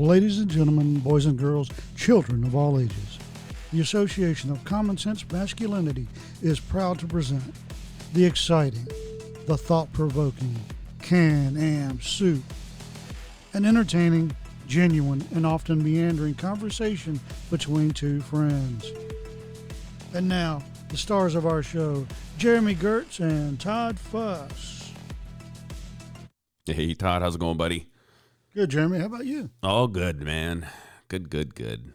Ladies and gentlemen, boys and girls, children of all ages, the Association of Common Sense Masculinity is proud to present the exciting, the thought provoking Can Am Soup, an entertaining, genuine, and often meandering conversation between two friends. And now, the stars of our show, Jeremy Gertz and Todd Fuss. Hey, Todd, how's it going, buddy? Good, Jeremy. How about you? All good, man. Good, good, good.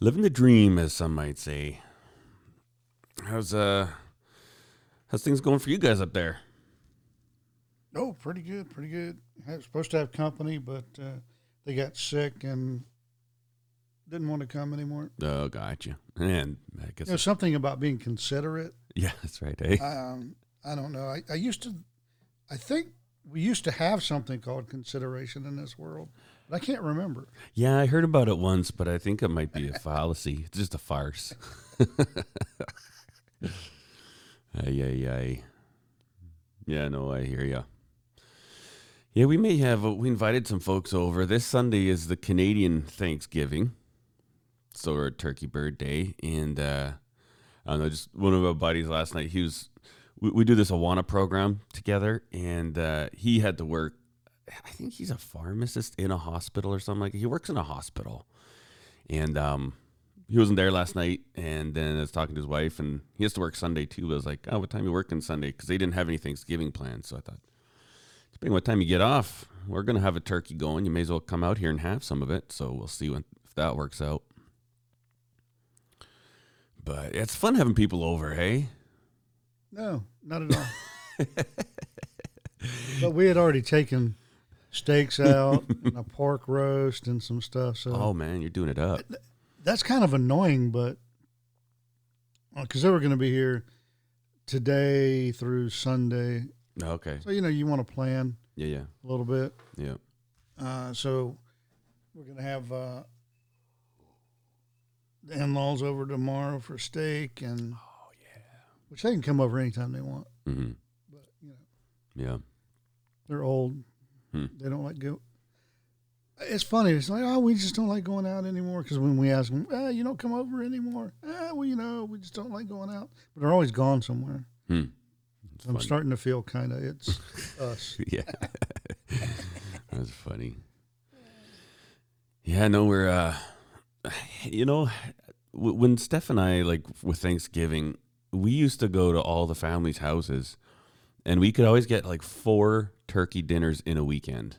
Living the dream, as some might say. How's uh, how's things going for you guys up there? Oh, pretty good, pretty good. I was supposed to have company, but uh, they got sick and didn't want to come anymore. Oh, gotcha. And I guess, You know, something about being considerate. yeah, that's right. Hey, Um, I don't know. I, I used to, I think we used to have something called consideration in this world, but I can't remember. yeah, I heard about it once, but I think it might be a fallacy. It's just a farce. ay, ay, ay. Yeah, no, I hear ya. Yeah, we may have. We invited some folks over. This Sunday is the Canadian Thanksgiving, so or Turkey Bird Day, and uh, I don't know. Just one of our buddies last night. He was. We, we do this Awana program together, and uh, he had to work. I think he's a pharmacist in a hospital or something like. that. He works in a hospital, and um, he wasn't there last night. And then I was talking to his wife, and he has to work Sunday too. I was like, "Oh, what time you working Sunday?" Because they didn't have any Thanksgiving plans. So I thought, depending what time you get off, we're gonna have a turkey going. You may as well come out here and have some of it. So we'll see when if that works out. But it's fun having people over, hey? No, not at all. but we had already taken steaks out and a pork roast and some stuff. So Oh man, you're doing it up. that's kind of annoying, but because they were going to be here today through Sunday, Okay. so you know you want to plan Yeah, yeah, a little bit. yeah. Uh, so we're going to have uh, the in-laws over tomorrow for steak, and Oh. Which they can come over anytime they want. Mm-hmm. But you know Yeah. they're old; Hmm. they don't like go. It's funny. It's like, oh, we just don't like going out anymore. Because when we ask them, ah, you don't come over anymore. Ah, well, you know, we just don't like going out. But they're always gone somewhere. Hmm. So I'm starting to feel kind of it's us. yeah. That's funny. Yeah, no, we're, uh, you know, when Steph and I, like with Thanksgiving, we used to go to all the family's houses and we could always get like four turkey dinners in a weekend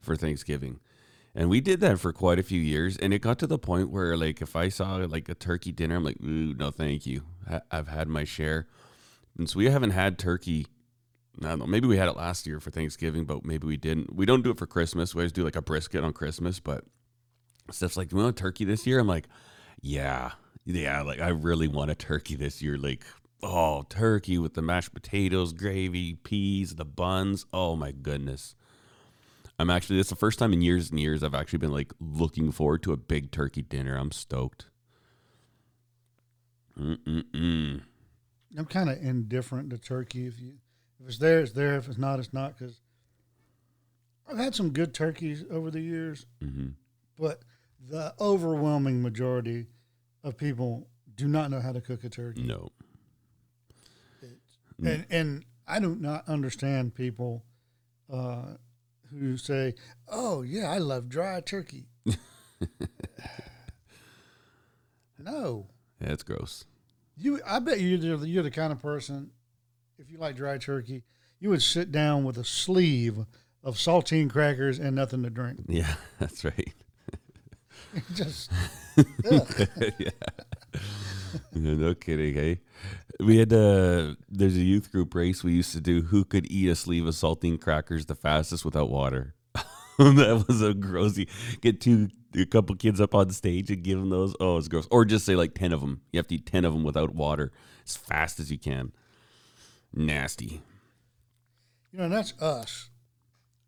for Thanksgiving. And we did that for quite a few years. And it got to the point where, like, if I saw like a turkey dinner, I'm like, Ooh, no, thank you. I've had my share. And so we haven't had turkey I don't know. Maybe we had it last year for Thanksgiving, but maybe we didn't. We don't do it for Christmas. We always do like a brisket on Christmas, but Steph's like, "Do we want turkey this year?" I'm like, "Yeah, yeah." Like, I really want a turkey this year. Like, oh, turkey with the mashed potatoes, gravy, peas, the buns. Oh my goodness. I'm actually. This is the first time in years and years I've actually been like looking forward to a big turkey dinner. I'm stoked. Mm-mm-mm. I'm kind of indifferent to turkey. If you if it's there, it's there. If it's not, it's not. Because I've had some good turkeys over the years, Mm-hmm. but the overwhelming majority of people do not know how to cook a turkey. No. and and I do not understand people uh, who say, "Oh yeah, I love dry turkey." no, Yeah, it's gross. you. I bet you you're the, you're the kind of person if you like dry turkey, you would sit down with a sleeve of saltine crackers and nothing to drink. Yeah, that's right. Just yeah. No, no kidding, hey. We had uh there's a youth group race we used to do who could eat a sleeve of saltine crackers the fastest without water. that was a grossy. Get two a couple kids up on stage and give them those. Oh, it's gross. Or just say like 10 of them. You have to eat 10 of them without water as fast as you can. Nasty. you know, and that's us.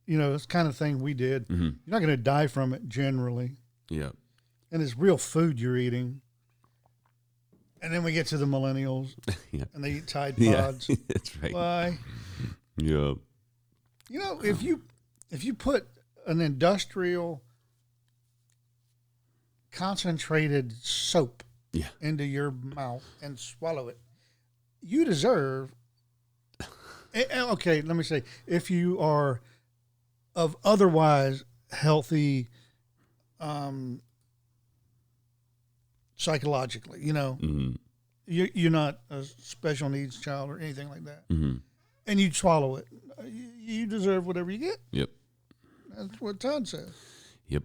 You know, it's kind of thing we did. Mhm. You're not going to die from it generally. Yeah. and it's real food you're eating. And then we get to the millennials, Yeah. and they eat Tide Yeah. Pods. that's right. Why? Yeah. You know, if you if you put an industrial concentrated soap Yeah. into your mouth and swallow it, you deserve. Eh, eh, okay, let me say, if you are of otherwise healthy, um, psychologically, you know, hmm you're, you're not a special needs child or anything like that, hmm and you swallow it, you, you deserve whatever you get. Yep. That's what Todd says. Yep.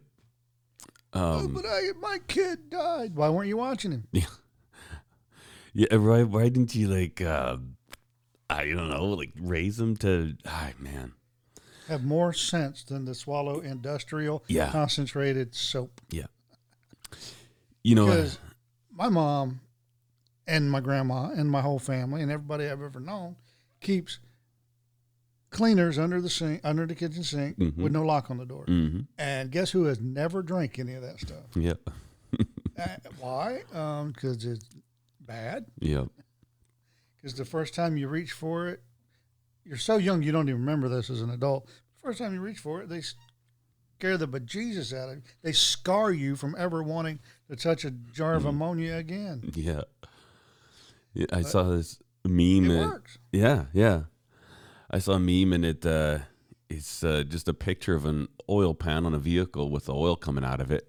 oh, Um, but I, my kid died. Why weren't you watching him? yeah. Why? Why didn't you like? Uh, I don't know. Like raise him to. Ah, man. Have more sense than to swallow industrial Yeah. concentrated soap. Yeah. You know. uh, Because my mom and my grandma and my whole family and everybody I've ever known keeps cleaners under the sink, under the kitchen sink, Mhm. with no lock on the door. hmm And guess who has never drank any of that stuff? Yep. Uh, why? Because it's bad. Yep. Because the first time you reach for it, you're so young you don't even remember this as an adult. First time you reach for it, they scare the bejesus out of you. They scar you from ever wanting to touch a jar of ammonia again. Yeah. yeah I saw this meme. It and- works. Yeah, yeah. I saw a meme and it uh it's uh, just a picture of an oil pan on a vehicle with the oil coming out of it.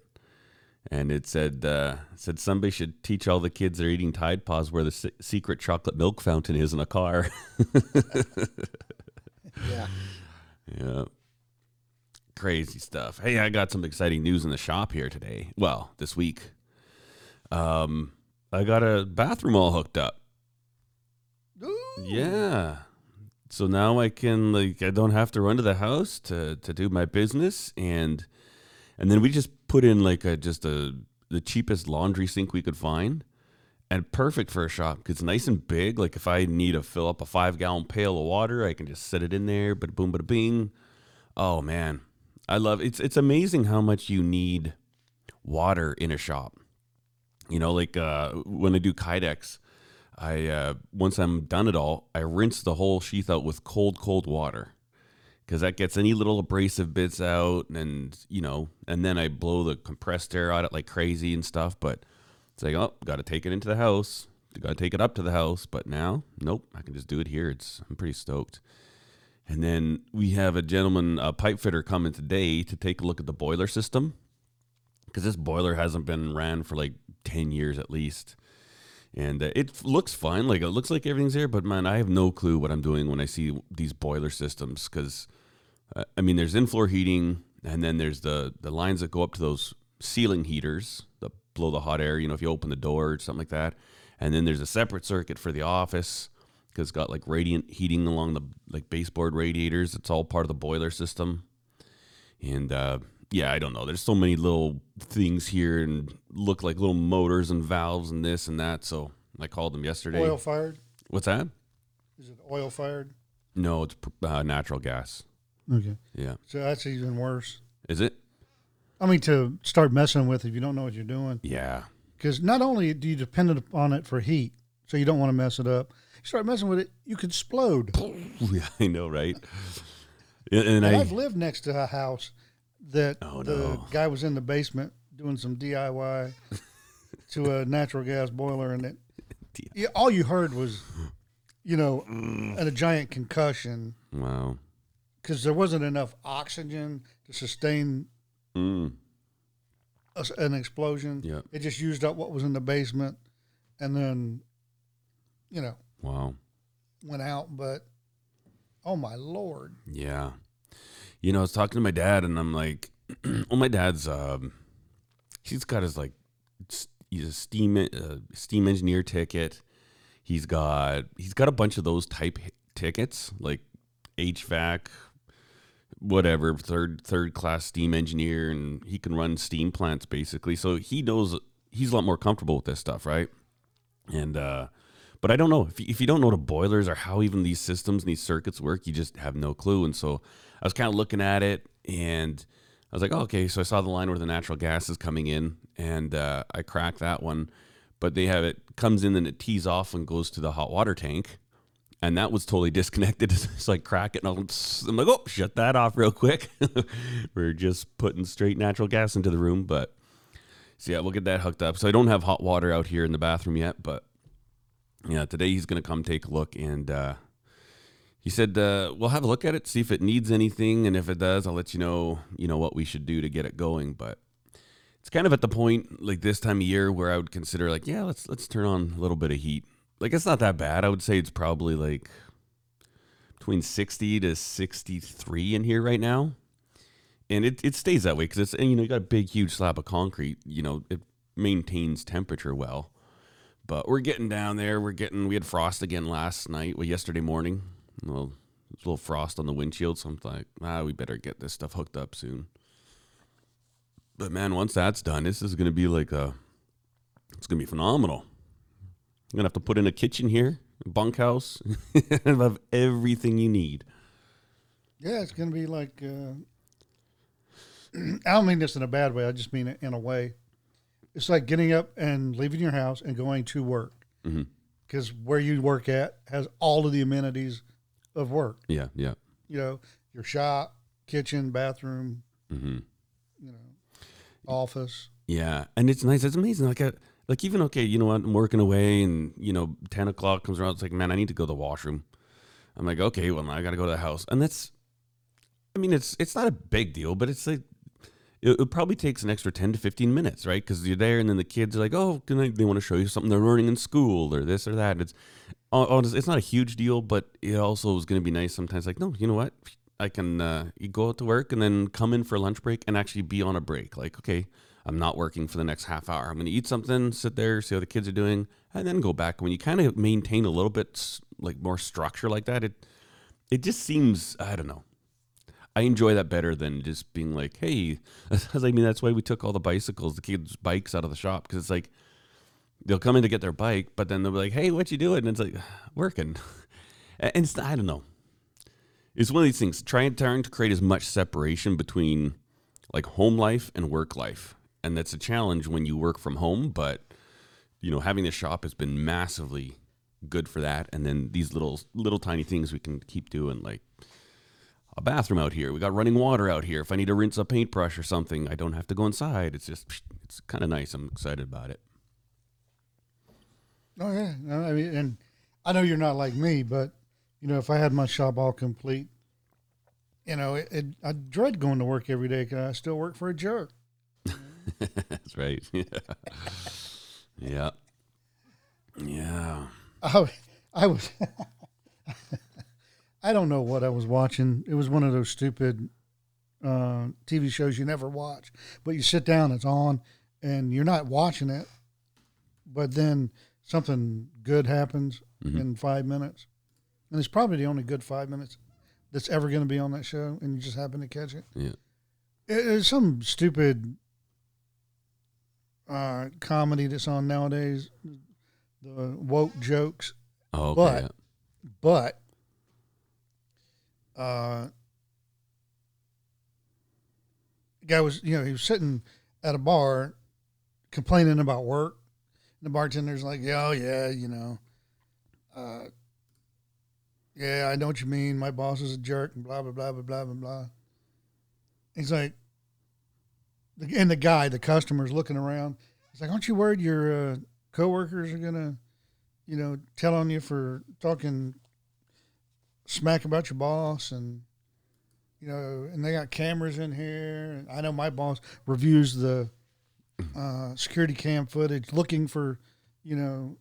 And it said uh said somebody should teach all the kids that are eating Tide Pods where the se- secret chocolate milk fountain is in a car. Yeah. yeah. Crazy stuff. Hey, I got some exciting news in the shop here today. Well, this week. Um I got a bathroom all hooked up. Ooh. Yeah. So now I can like I don't have to run to the house to to do my business and and then we just put in like a just a the cheapest laundry sink we could find and perfect for a shop because it's nice and big. Like if I need to fill up a five gallon pail of water, I can just set it in there. But boom, bada bing. Oh man, I love it's. It's amazing how much you need water in a shop. You know, like uh, when I do kydex, I uh, once I'm done it all, I rinse the whole sheath out with cold, cold water because that gets any little abrasive bits out, and you know, and then I blow the compressed air out it like crazy and stuff. But it's like, oh, got to take it into the house, got to take it up to the house. But now, nope, I can just do it here. It's I'm pretty stoked. And then we have a gentleman, a pipe fitter, coming today to take a look at the boiler system because this boiler hasn't been ran for like 10 years at least. And uh, it looks fine. Like it looks like everything's there, but man, I have no clue what I'm doing when I see these boiler systems because uh, I mean, there's in-floor heating and then there's the, the lines that go up to those ceiling heaters that blow the hot air, you know, if you open the door or something like that. And then there's a separate circuit for the office because it's got like radiant heating along the like baseboard radiators. It's all part of the boiler system. And uh, yeah, I don't know. There's so many little things here and look like little motors and valves and this and that. So I called them yesterday. Oil fired? What's that? Is it oil fired? No, it's uh, natural gas. Okay. Yeah. So that's even worse. Is it? I mean, to start messing with if you don't know what you're doing. Yeah. Because not only do you depend upon it for heat, so you don't want to mess it up. You start messing with it, you could explode. yeah, I know, right? And, and And I, I've lived next to a house that Oh, the no. guy was in the basement doing some DIY to a natural gas boiler, and it yeah, all you heard was, you know, Mm. a giant concussion wow. Because there wasn't enough oxygen to sustain Mm. a an explosion. Yeah. It just used up what was in the basement, and then, you know, Wow. went out. But oh my lord, Yeah. You know, I was talking to my dad and I'm like, well, my dad's, um, he's got his like, he's a steam, uh, steam engineer ticket. He's got, he's got a bunch of those type tickets, like HVAC, whatever, third, third class steam engineer. And he can run steam plants basically. So he knows, he's a lot more comfortable with this stuff. Right. And, uh, but I don't know if if you don't know the boilers or how even these systems and these circuits work, you just have no clue. And so I was kind of looking at it and I was like, oh, okay. So I saw the line where the natural gas is coming in and uh, I cracked that one. But they have it comes in and it tees off and goes to the hot water tank. And that was totally disconnected. it's like crack it. And I'm, like, oh, shut that off real quick. We're just putting straight natural gas into the room. But So yeah, we'll get that hooked up. So I don't have hot water out here in the bathroom yet, but yeah, today he's gonna come take a look and uh, he said uh, we'll have a look at it, see if it needs anything, and if it does, I'll let you know. You know what we should do to get it going. But it's kind of at the point like this time of year where I would consider like, yeah, let's let's turn on a little bit of heat. Like it's not that bad. I would say it's probably like between 60 to 63 in here right now. And it, it stays that way because it's, and, you know, you got a big, huge slab of concrete, you know, it maintains temperature well. But we're getting down there. We're getting, we had frost again last night, well, yesterday morning. Well, a little frost on the windshield. So I'm like, ah, we better get this stuff hooked up soon. But man, once that's done, this is going to be like a, it's going to be phenomenal. I'm going to have to put in a kitchen here, bunkhouse, and have everything you need. Yeah, it's going to be like. Uh, I don't mean this in a bad way. I just mean it in a way. It's like getting up and leaving your house and going to work, because where you work at has all of the amenities of work. Yeah, yeah. You know, your shop, kitchen, bathroom, hmm you know, office. Yeah, and it's nice. It's amazing. Like, I, like even okay, you know what? I'm working away, and you know, ten o'clock comes around. It's like, man, I need to go to the washroom. I'm like, okay, well, I got to go to the house, and that's. I mean, it's it's not a big deal, but it's like it, it probably takes an extra ten to fifteen minutes, right? Because you're there, and then the kids are like, oh, they want to show you something they're learning in school or this or that. It's it's not a huge deal, but it also is going to be nice sometimes. Like, no, you know what? I can uh, go out to work and then come in for lunch break and actually be on a break. Like, okay, I'm not working for the next half hour. I'm going to eat something, sit there, see how the kids are doing, and then go back. When you kind of maintain a little bit like more structure like that, it it just seems I don't know. I enjoy that better than just being like, hey, I mean that's why we took all the bicycles, the kids' bikes out of the shop because it's like they'll come in to get their bike, but then they'll be like, hey, what you doing? And it's like working, and it's I don't know. It's one of these things. Trying trying to create as much separation between like home life and work life, and that's a challenge when you work from home. But you know, having the shop has been massively good for that. And then these little little tiny things we can keep doing, like a bathroom out here. We got running water out here. If I need to rinse a paintbrush or something, I don't have to go inside. It's just it's kind of nice. I'm excited about it. Oh yeah, No, I mean, and I know you're not like me, but you know, if I had my shop all complete, you know, it, it, I dread going to work every day because I still work for a jerk. That's right. Yeah. yeah. Yeah. I, I was, I don't know what I was watching. It was one of those stupid uh, TV shows you never watch, but you sit down, it's on, and you're not watching it, but then something good happens Mhm. in five minutes, and it's probably the only good five minutes that's ever going to be on that show, and you just happen to catch it. Yeah. It- It's some stupid uh, comedy that's on nowadays, the woke jokes. Oh, okay. But- but uh guy was you know he was sitting at a bar complaining about work. And the bartender's like yeah oh, yeah you know uh yeah i know what you mean. My boss is a jerk and blah blah blah blah blah blah blah. He's like and the guy the customer's looking around he's like aren't you worried your uh, coworkers are gonna you know, tell on you for talking smack about your boss and you know, and they got cameras in here. And I know my boss reviews the uh, security cam footage, looking for, you know,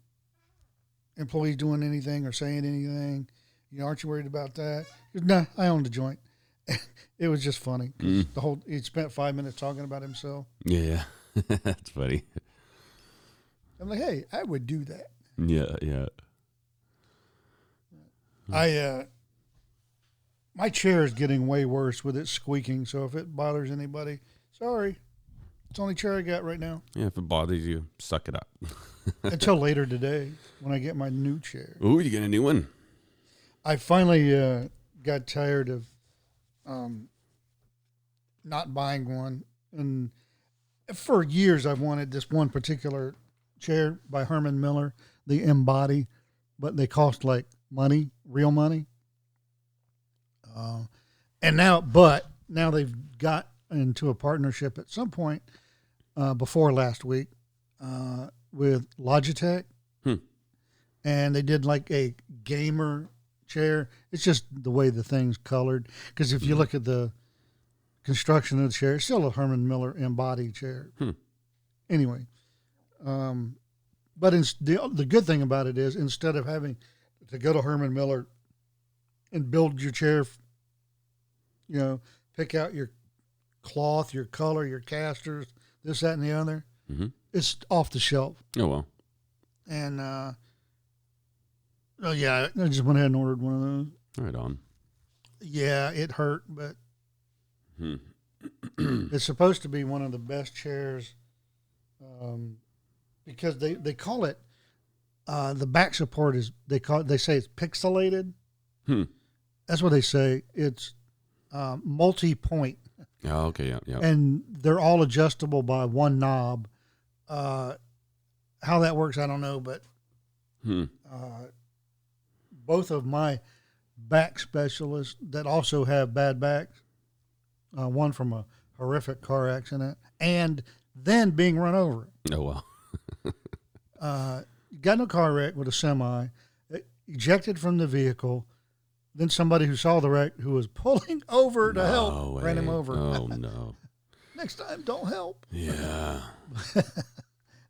employees doing anything or saying anything. You know, aren't you worried about that? Nah, I own the joint. it was just funny. Mm. The whole he spent five minutes talking about himself. Yeah. yeah. That's funny. I'm like, hey, I would do that. Yeah. Yeah. I uh my chair is getting way worse with it squeaking, so if it bothers anybody, sorry. It's the only chair I got right now. Yeah. If it bothers you, suck it up. Until later today when I get my new chair. Ooh, you get a new one. I finally uh, got tired of um, not buying one, and for years I've wanted this one particular chair by Herman Miller, the Embody, but they cost like money, real money. Uh, and now, but now they've got into a partnership at some point. uh, before last week uh, with Logitech, Hmm. and they did like a gamer chair. It's just the way the thing's colored. Because if you look at the construction of the chair, it's still a Herman Miller Embody chair. Hmm. Anyway, um, but in, the the good thing about it is instead of having to go to Herman Miller and build your chair, you know, pick out your cloth, your color, your casters, this, that, and the other. hmm It's off the shelf, Oh well. and uh, oh yeah, I just went ahead and ordered one of those. Right on. Yeah, it hurt, but Hmm. it's supposed to be one of the best chairs um, because they, they call it uh, the back support is they call it, they say it's pixelated. Hmm. That's what they say. It's um, multi point, Oh, okay. Yeah. Yeah. and they're all adjustable by one knob. Uh, how that works, I don't know, but Hmm. uh, both of my back specialists that also have bad backs, uh, one from a horrific car accident and then being run over. Oh well. Uh, got in a car wreck with a semi, ejected from the vehicle. Then somebody who saw the wreck, who was pulling over to No help, ran him over. Oh no. Next time, don't help. Yeah.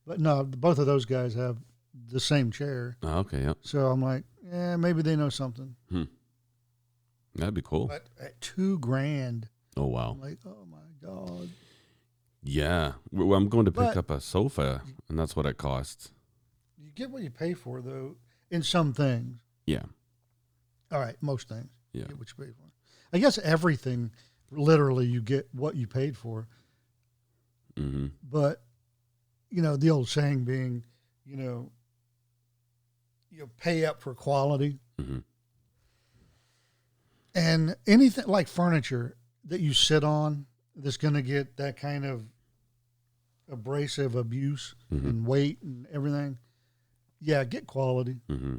But no, both of those guys have the same chair. Oh, okay. Yeah. So I'm like, yeah, maybe they know something. That'd be cool. But at two grand, Oh wow. I'm like, oh my god. Yeah. Well, I'm going to pick But- up a sofa, and that's what it costs. You get what you pay for, though, in some things. Yeah. All right, most things. Yeah. You get what you pay for. I guess everything, literally, you get what you paid for. Mm-hmm. But, you know, the old saying being, you know, you pay up for quality. Mm-hmm. And anything like furniture that you sit on that's going to get that kind of abrasive abuse Mhm. and weight and everything, yeah, get quality. Mm-hmm.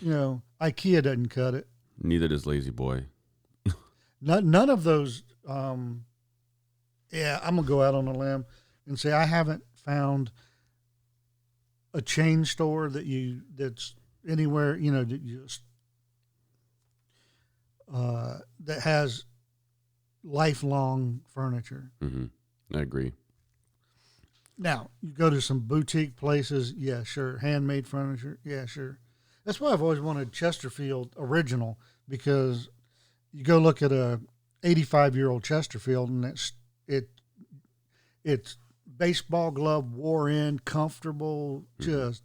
You know, IKEA doesn't cut it. Neither does La-Z-Boy. None, none of those. Um, yeah, I'm gonna go out on a limb and say I haven't found a chain store that you that's anywhere you know that just uh, that has lifelong furniture. Mm-hmm. I agree. Now you go to some boutique places, yeah, sure, handmade furniture, yeah, sure. That's why I've always wanted Chesterfield original because you go look at a 85 year old Chesterfield and it's it it's baseball glove wore in, comfortable, just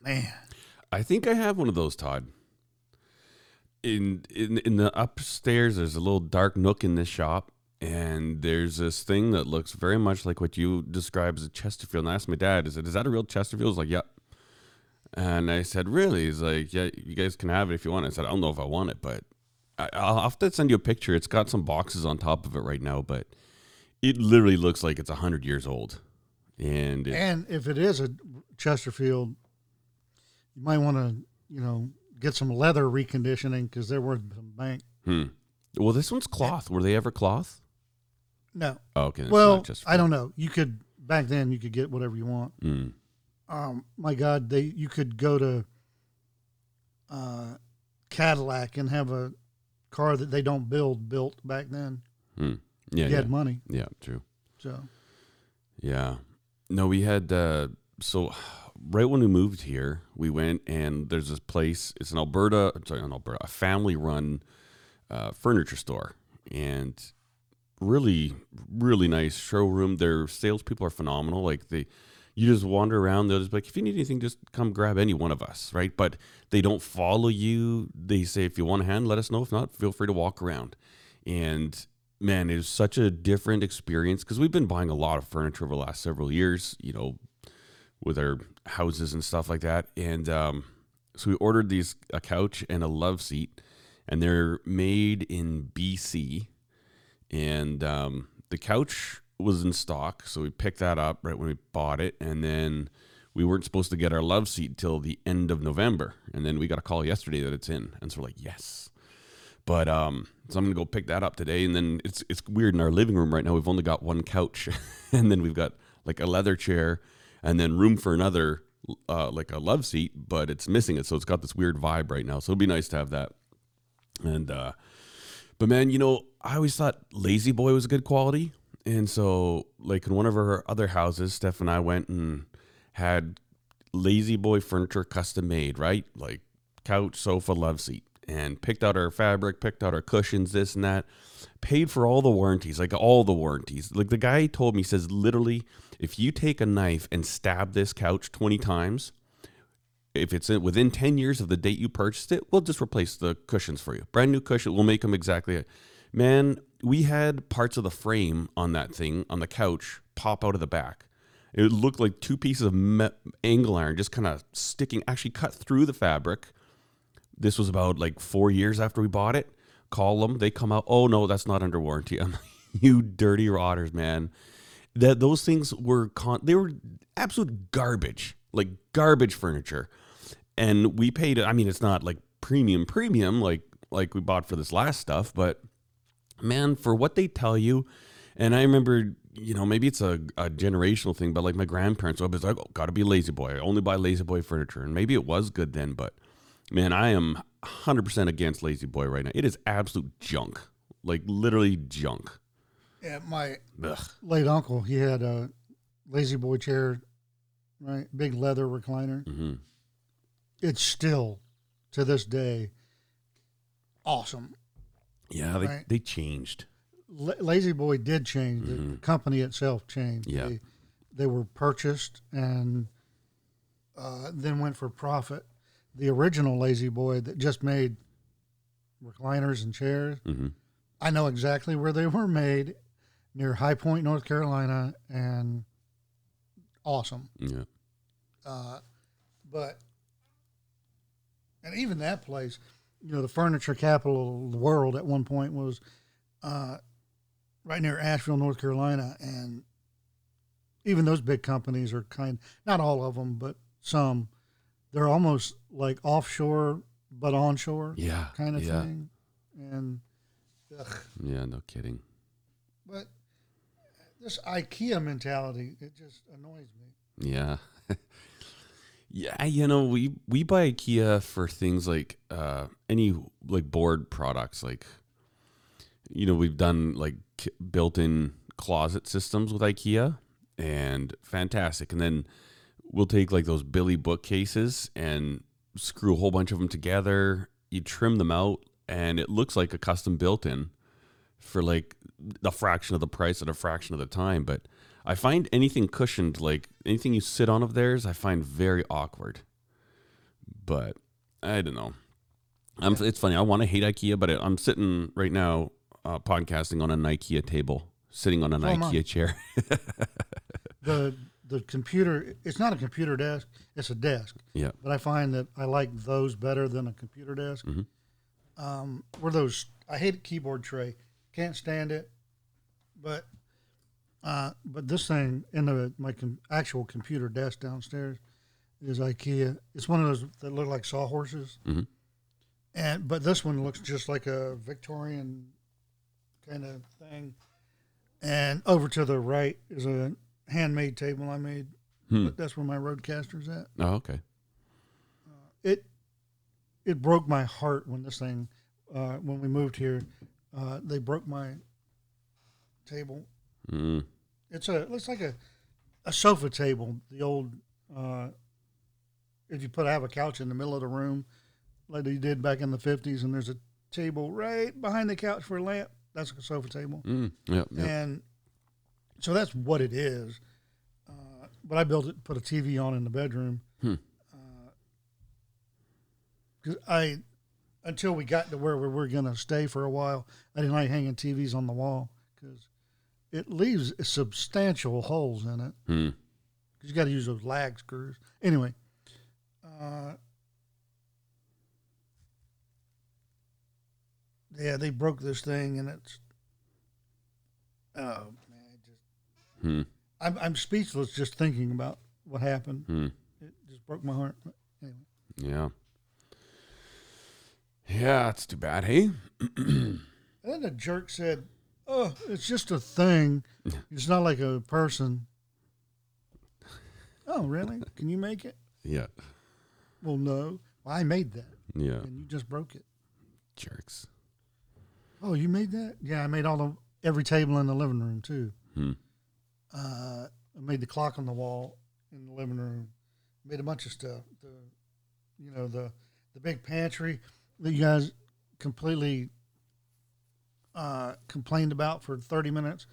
man. I think I have one of those, Todd. In in in the upstairs, there's a little dark nook in this shop, and there's this thing that looks very much like what you describe as a Chesterfield. And I asked my dad, "Is it is that a real Chesterfield?" He's like, "Yep." And I said, "Really?" He's like, "Yeah, you guys can have it if you want." I said, "I don't know if I want it, but I, I'll have to send you a picture. It's got some boxes on top of it right now, but it literally looks like it's hundred years old." And it, And if it is a Chesterfield, you might want to you know get some leather reconditioning because they're worth some bank. hmm. Well, this one's cloth. Were they ever cloth? No, Oh, okay. well, just I don't know. You could back then you could get whatever you want. Mm. um, my God, they you could go to uh, Cadillac and have a car that they don't build built back then. Mm. Yeah, you yeah, had money, yeah, true. so Yeah, no, we had uh, so right when we moved here, we went and there's this place. It's an Alberta, sorry, not Alberta, a family-run uh, furniture store, and really, really nice showroom. Their salespeople are phenomenal. Like they, you just wander around. They'll just be like, if you need anything, just come grab any one of us, right? But they don't follow you. They say if you want a hand, let us know. If not, feel free to walk around. And man, it was such a different experience because we've been buying a lot of furniture over the last several years, you know, with our houses and stuff like that. And um, so we ordered these a couch and a love seat, and they're made in BC. And um, the couch was in stock, so we picked that up right when we bought it, and then we weren't supposed to get our love seat till the end of November, and then we got a call yesterday that it's in, and so we're like, yes. But um, so I'm gonna go pick that up today, and then it's it's weird in our living room right now. We've only got one couch, and then we've got like a leather chair, and then room for another, uh, like a love seat, but it's missing it. So it's got this weird vibe right now. So it'd be nice to have that. And, uh, but man, you know, I always thought La-Z-Boy was a good quality. And so, like in one of our other houses, Steph and I went and had La-Z-Boy furniture custom made, right? Like couch, sofa, love seat, and picked out our fabric, picked out our cushions, this and that, paid for all the warranties, like all the warranties. Like the guy told me, says literally, if you take a knife and stab this couch 20 times, if it's within 10 years of the date you purchased it, we'll just replace the cushions for you. Brand new cushion, we'll make them exactly. Man, we had parts of the frame on that thing on the couch pop out of the back. It looked like two pieces of me- angle iron just kind of sticking, actually cut through the fabric. This was about like four years after we bought it. Call them, they come out. Oh no, that's not under warranty. I'm like, you dirty rotters, man. That those things were con- they were absolute garbage, like garbage furniture. And we paid. I mean, it's not like premium premium like like we bought for this last stuff, but man, for what they tell you, and I remember, you know, maybe it's a, a generational thing, but like my grandparents always like, oh, gotta be La-Z-Boy. I only buy La-Z-Boy furniture. And maybe it was good then, but man, I am 100% against La-Z-Boy right now. It is absolute junk. Like literally junk. Yeah, my Ugh. late uncle, he had a lazy boy chair, right? Big leather recliner. hmm It's still, to this day, awesome. Yeah, they, Right. they changed. La- La-Z-Boy did change. The Mhm. company itself changed. Yeah. They, they were purchased and uh, then went for profit. The original La-Z-Boy that just made recliners and chairs, hmm I know exactly where they were made near High Point, North Carolina, and awesome. Yeah. Uh, but, and even that place, you know, the furniture capital of the world at one point was uh, right near Asheville, North Carolina. And even those big companies are kind, not all of them, but some, they're almost like offshore but onshore Yeah. kind of yeah. thing. And, ugh, Yeah, no kidding. This IKEA mentality, it just annoys me. Yeah. yeah, you know, we we buy IKEA for things like uh any like board products like you know, we've done like built-in closet systems with IKEA and fantastic. And then we'll take like those Billy bookcases and screw a whole bunch of them together. You trim them out and it looks like a custom built-in for like a fraction of the price at a fraction of the time, but I find anything cushioned, like anything you sit on of theirs, I find very awkward. But I don't know. I'm, It's funny. I want to hate IKEA, but I'm sitting right now uh, podcasting on an IKEA table, sitting on an I. IKEA chair. the the computer it's not a computer desk it's a desk yeah. but i find that i like those better than a computer desk Mhm. um, were those i hate keyboard tray can't stand it but uh, but this thing in the my com- actual computer desk downstairs is ikea it's one of those that look like sawhorses Mhm. and but this one looks just like a victorian kind of thing and over to the right is a handmade table I made. Hmm. But that's where my RODECaster's at. Oh, okay. It it broke my heart when this thing uh, when we moved here. Uh, they broke my table. Mm. It's a it looks like a a sofa table. The old uh, if you put have a couch in the middle of the room like they did back in the fifties, and there's a table right behind the couch for a lamp. That's a sofa table. Mm. Yep. Yep. and so that's what it is. Uh, but I built it, put a TV on in the bedroom. Hmm. Because I, until we got to where we were going to stay for a while, I didn't like hanging TVs on the wall because it leaves substantial holes in it. Hmm. 'Cause you got to use those lag screws. Anyway, uh, yeah, they broke this thing, and it's oh man, just Hmm. I'm I'm speechless just thinking about what happened. Hmm. It just broke my heart. Anyway, Yeah. Yeah, it's too bad. Hey. and then the jerk said, "Oh, it's just a thing. It's not like a person." Oh, really? Can you make it? Yeah. Well, no. Well, I made that, Yeah. and you just broke it. Jerks. Oh, you made that? Yeah, I made all the every table in the living room too. Hmm. Uh, I made the clock on the wall in the living room. Made a bunch of stuff. The, you know, the the big pantry that you guys completely uh, complained about for thirty minutes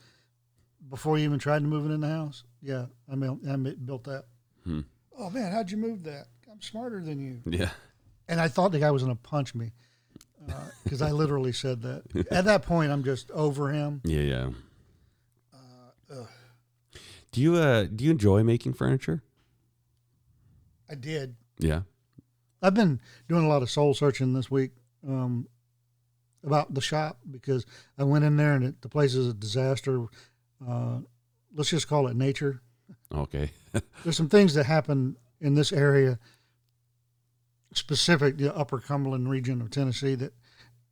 before you even tried to move it in the house. Yeah, I mean, I built that. Hmm. Oh man, how'd you move that? I'm smarter than you. Yeah. And I thought the guy was going to punch me because I literally said that. At that point, I'm just over him. Yeah. Yeah. Uh. Do you uh do you enjoy making furniture? I did. Yeah. I've been doing a lot of soul searching this week um, about the shop because I went in there and it, the place is a disaster. Uh, let's just call it nature. Okay. There's some things that happen in this area, specific the Upper Cumberland region of Tennessee, that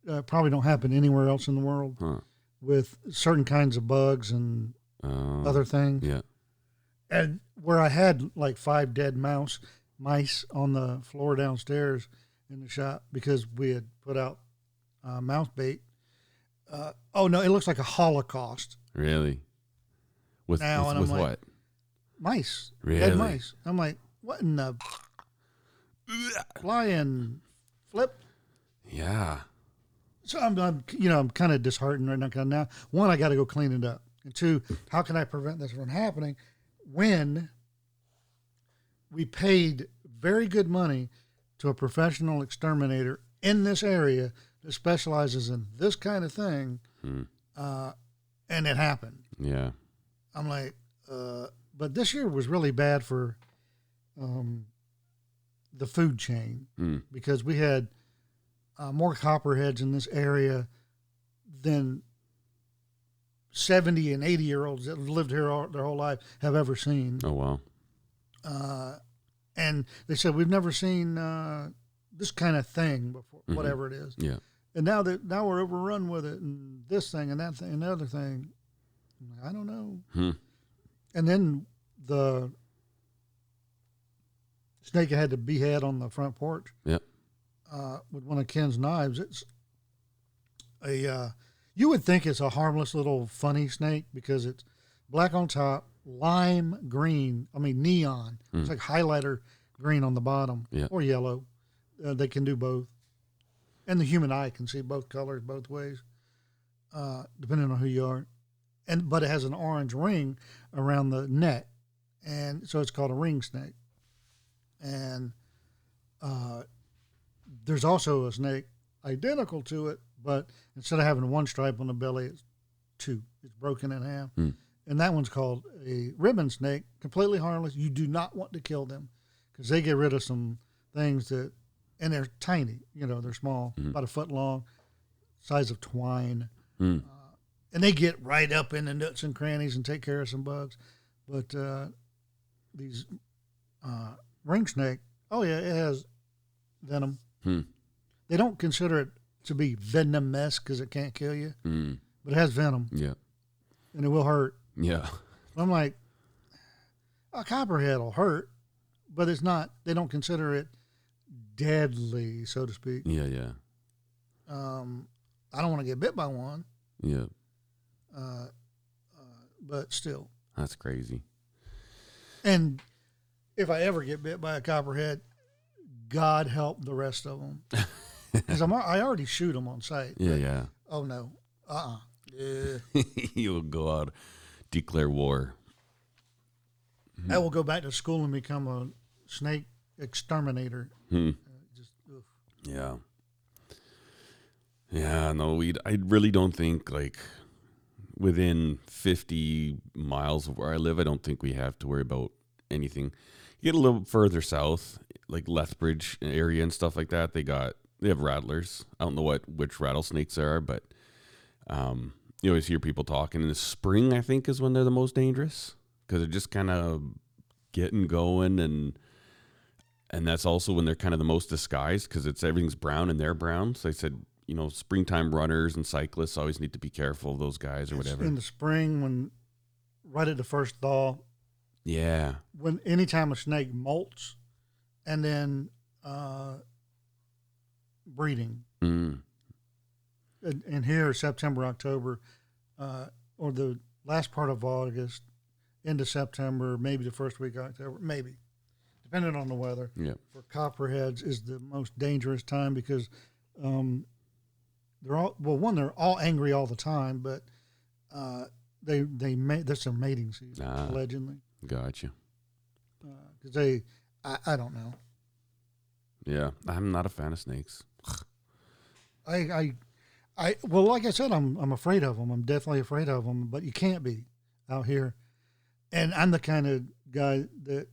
uh, probably don't happen anywhere else in the world Huh. with certain kinds of bugs and Uh, other things. Yeah. and where I had like five dead mouse mice on the floor downstairs in the shop because we had put out uh, mouse bait. Uh, oh no, it looks like a holocaust. Really. With Now, with, and I'm with like- what? Mice, Really? dead mice. I'm like, what in the flying flip? Yeah. So I'm, I'm you know, I'm kind of disheartened right now. now, one, I got to go clean it up, and two, how can I prevent this from happening when we paid very good money to a professional exterminator in this area that specializes in this kind of thing, Hmm. uh, and it happened. Yeah. I'm like, uh, but this year was really bad for um, the food chain Hmm. because we had uh, more copperheads in this area than 70 and 80 year olds that have lived here all, their whole life have ever seen. Oh wow. Uh, and they said, We've never seen uh, this kind of thing before, Mhm. whatever it is. Yeah. And now that now we're overrun with it and this thing and that thing and the other thing. I don't know. Hmm. And then the snake had to behead on the front porch. Yep. Uh, with one of Ken's knives. It's a uh, you would think it's a harmless little funny snake because it's black on top, lime green. I mean neon. It's Hmm. like highlighter green on the bottom Yeah. or yellow. Uh, they can do both, and the human eye can see both colors both ways, uh, depending on who you are. And but it has an orange ring around the neck, and so it's called a ring snake. And uh, there's also a snake identical to it, but instead of having one stripe on the belly, it's two. It's broken in half. Hmm. And that one's called a ribbon snake, completely harmless. You do not want to kill them because they get rid of some things that, and they're tiny. You know, they're small, Mhm. about a foot long, size of twine Hmm. and they get right up in the nooks and crannies and take care of some bugs. But uh, these uh, ring snake, oh yeah, it has venom. Hmm. They don't consider it to be venomous because it can't kill you, Hmm. but it has venom Yeah. and it will hurt. Yeah. I'm like, a copperhead will hurt, but it's not. They don't consider it deadly, so to speak. Yeah. Yeah. Um, I don't want to get bit by one, Yeah. uh, uh, but still. That's crazy. And if I ever get bit by a copperhead, God help the rest of them. Because I'm I already shoot them on sight. Yeah. Yeah. Oh no. Uh. uh Yeah. You'll go out, declare war. I will go back to school and become a snake exterminator. Hmm. Uh, just. Yeah. Yeah, no, we I really don't think like within 50 miles of where I live, I don't think we have to worry about anything. You get a little further south, like Lethbridge area and stuff like that, they got they have rattlers. I don't know what which rattlesnakes there are, but um you always hear people talking in the spring, I think is when they're the most dangerous because they're just kind of getting going and and that's also when they're kind of the most disguised because it's everything's brown and they're brown. So they said, you know, springtime runners and cyclists always need to be careful of those guys or It's whatever. In the spring, when right at the first thaw, Yeah. when anytime a snake molts, and then uh, breeding. Mm. And, and here, September, October, uh, or the last part of August into September, maybe the first week of October, maybe, depending on the weather. Yeah. For copperheads is the most dangerous time because um, they're all well. One, they're all angry all the time, but uh, they they mate. That's their mating season, Ah. allegedly, Gotcha. because they. I, I don't know. Yeah. I'm not a fan of snakes. I, I, I, well, like I said, I'm, I'm afraid of them. I'm definitely afraid of them, but you can't be out here. And I'm the kind of guy that,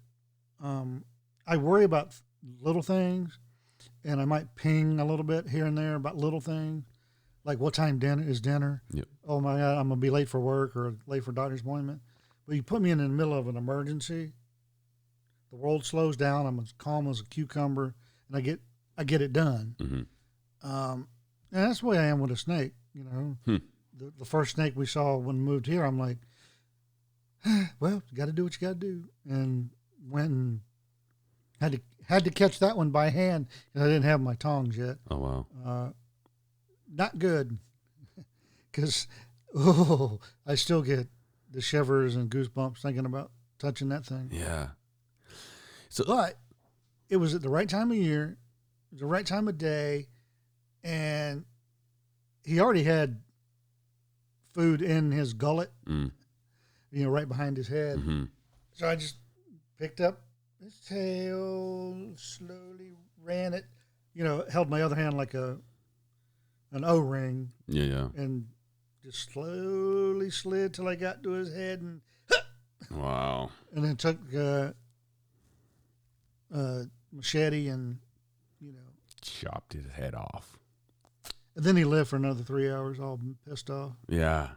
um, I worry about little things and I might ping a little bit here and there about little things. Like what time dinner is dinner? Yep. Oh my God, I'm gonna be late for work or late for doctor's appointment. But you put me in the middle of an emergency, the world slows down. I'm as calm as a cucumber, and I get I get it done. hmm Um, and that's the way I am with a snake. You know, Hmm. the, the first snake we saw when we moved here, I'm like, well, you got to do what you got to do, and went and had to had to catch that one by hand because I didn't have my tongs yet. Oh wow. Uh, not good, because oh, I still get the shivers and goosebumps thinking about touching that thing. Yeah. So But it was at the right time of year, the right time of day, and he already had food in his gullet, mm, you know, right behind his head. hmm So I just picked up his tail, slowly ran it, you know, held my other hand like a an O ring, yeah, yeah. and just slowly slid till I got to his head, and Wow. and then took uh, uh, machete and you know Chopped his head off. And then he lived for another three hours, all pissed off. Yeah.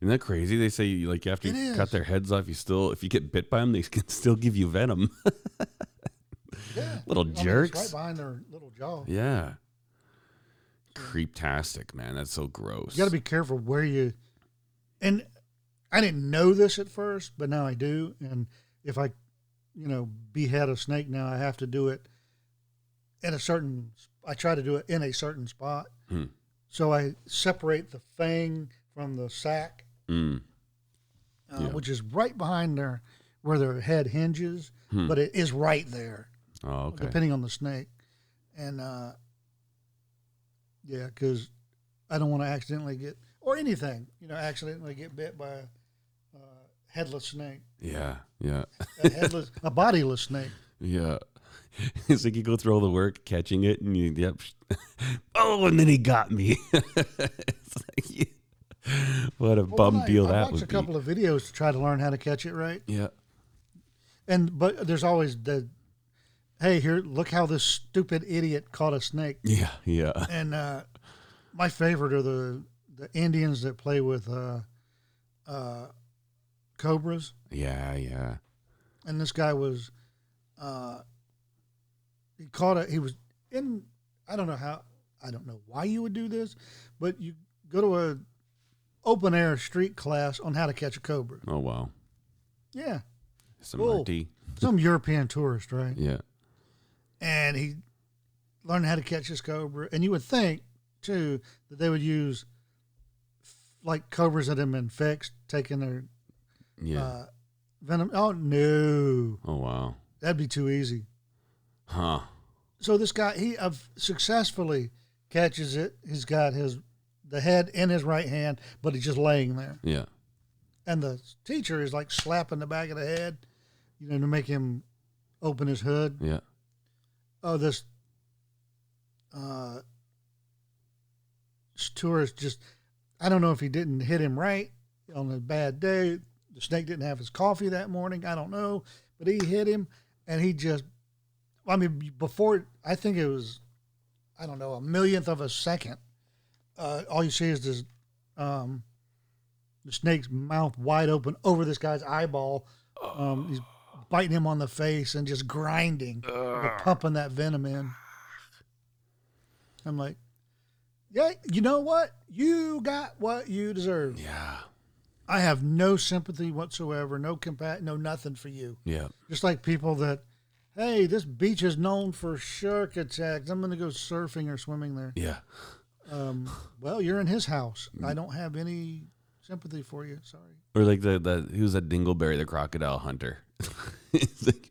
Isn't that crazy? They say like after It you is. cut their heads off, you still if you get bit by them, they can still give you venom. Yeah, Little I mean, it's jerks. right behind their little jaw. yeah. Creeptastic, man. That's so gross. You got to be careful where you. And I didn't know this at first, but now I do. And if I, you know, behead a snake now, I have to do it in a certain. I try to do it in a certain spot. Hmm. So I separate the fang from the sack, Mm. uh, Yeah. which is right behind their where their head hinges, Hmm. but it is right there. Oh, okay. depending on the snake. And uh, yeah, because I don't want to accidentally get or anything, you know, accidentally get bit by a uh, headless snake, Yeah, yeah, a headless, a bodiless snake. yeah. It's like you go through all the work catching it, and you, yep. oh, and then he got me. it's like, yeah. what a Well, bum I, deal I that watched would a couple of videos to try to learn how to catch it right. Yeah, and but there's always the, hey, here, look how this stupid idiot caught a snake. yeah, yeah. and uh, my favorite are the the Indians that play with uh, uh, cobras. Yeah, yeah. and this guy was uh he caught it he was in i don't know how i don't know why you would do this but you go to a open air street class on how to catch a cobra Oh wow. yeah Some Cool. RT. some european tourist right Yeah. and he learned how to catch this cobra and you would think too that they would use like cobras that have been fixed taking their Yeah. uh venom oh no oh wow. that'd be too easy Huh. so this guy he uh, successfully catches it. He's got his the head in his right hand, but he's just laying there. Yeah. And the teacher is like slapping the back of the head, you know, to make him open his hood. Yeah. Oh, this uh, this tourist just I don't know if he didn't hit him right on a bad day. The snake didn't have his coffee that morning. I don't know, but he hit him, and he just. I mean, before I think it was, I don't know, a millionth of a second. Uh, all you see is this, um, the snake's mouth wide open over this guy's eyeball. Um, he's biting him on the face and just grinding, pumping that venom in. I'm like, yeah, you know what? You got what you deserve. Yeah. I have no sympathy whatsoever, no compa- no nothing for you. Yeah. Just like people that, hey, this beach is known for shark attacks. I'm going to go surfing or swimming there. Yeah. Um, well, you're in his house. I don't have any sympathy for you. Sorry. Or like the the who's that Dingleberry, the crocodile hunter. it's like,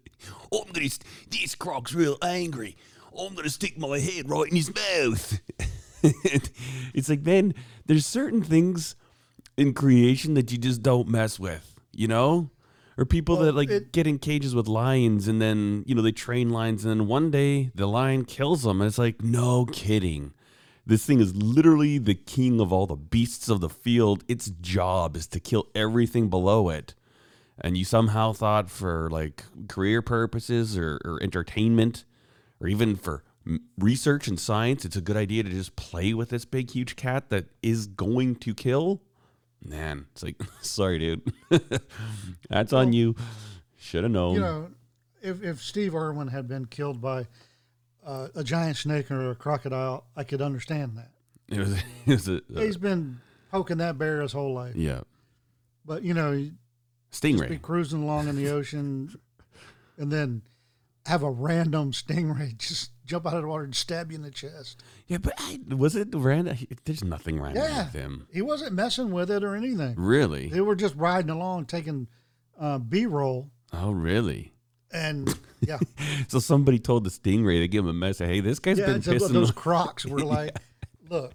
oh, I'm gonna. This croc's real angry. I'm gonna stick my head right in his mouth. it's like, man, there's certain things in creation that you just don't mess with, you know. Or people Well, that like it- get in cages with lions and then you know they train lions and then one day the lion kills them. And it's like, no kidding. This thing is literally the king of all the beasts of the field. Its job is to kill everything below it. And you somehow thought for like career purposes or, or entertainment or even for research and science, it's a good idea to just play with this big, huge cat that is going to kill. Man, it's like, sorry, dude. That's on you. Should have known. You know, if, if Steve Irwin had been killed by uh, a giant snake or a crocodile, I could understand that. it was, it was a, uh, He's been poking that bear his whole life. yeah. But, you know, you just be cruising along in the ocean and then have a random stingray just jump out of the water and stab you in the chest. Yeah, but I, was it random? There's nothing random Yeah. with him. He wasn't messing with it or anything. Really? They were just riding along, taking uh, B roll. Oh, really? And yeah, So somebody told the stingray to give him a message. Hey, this guy's yeah, been pissing. those crocs were like, look,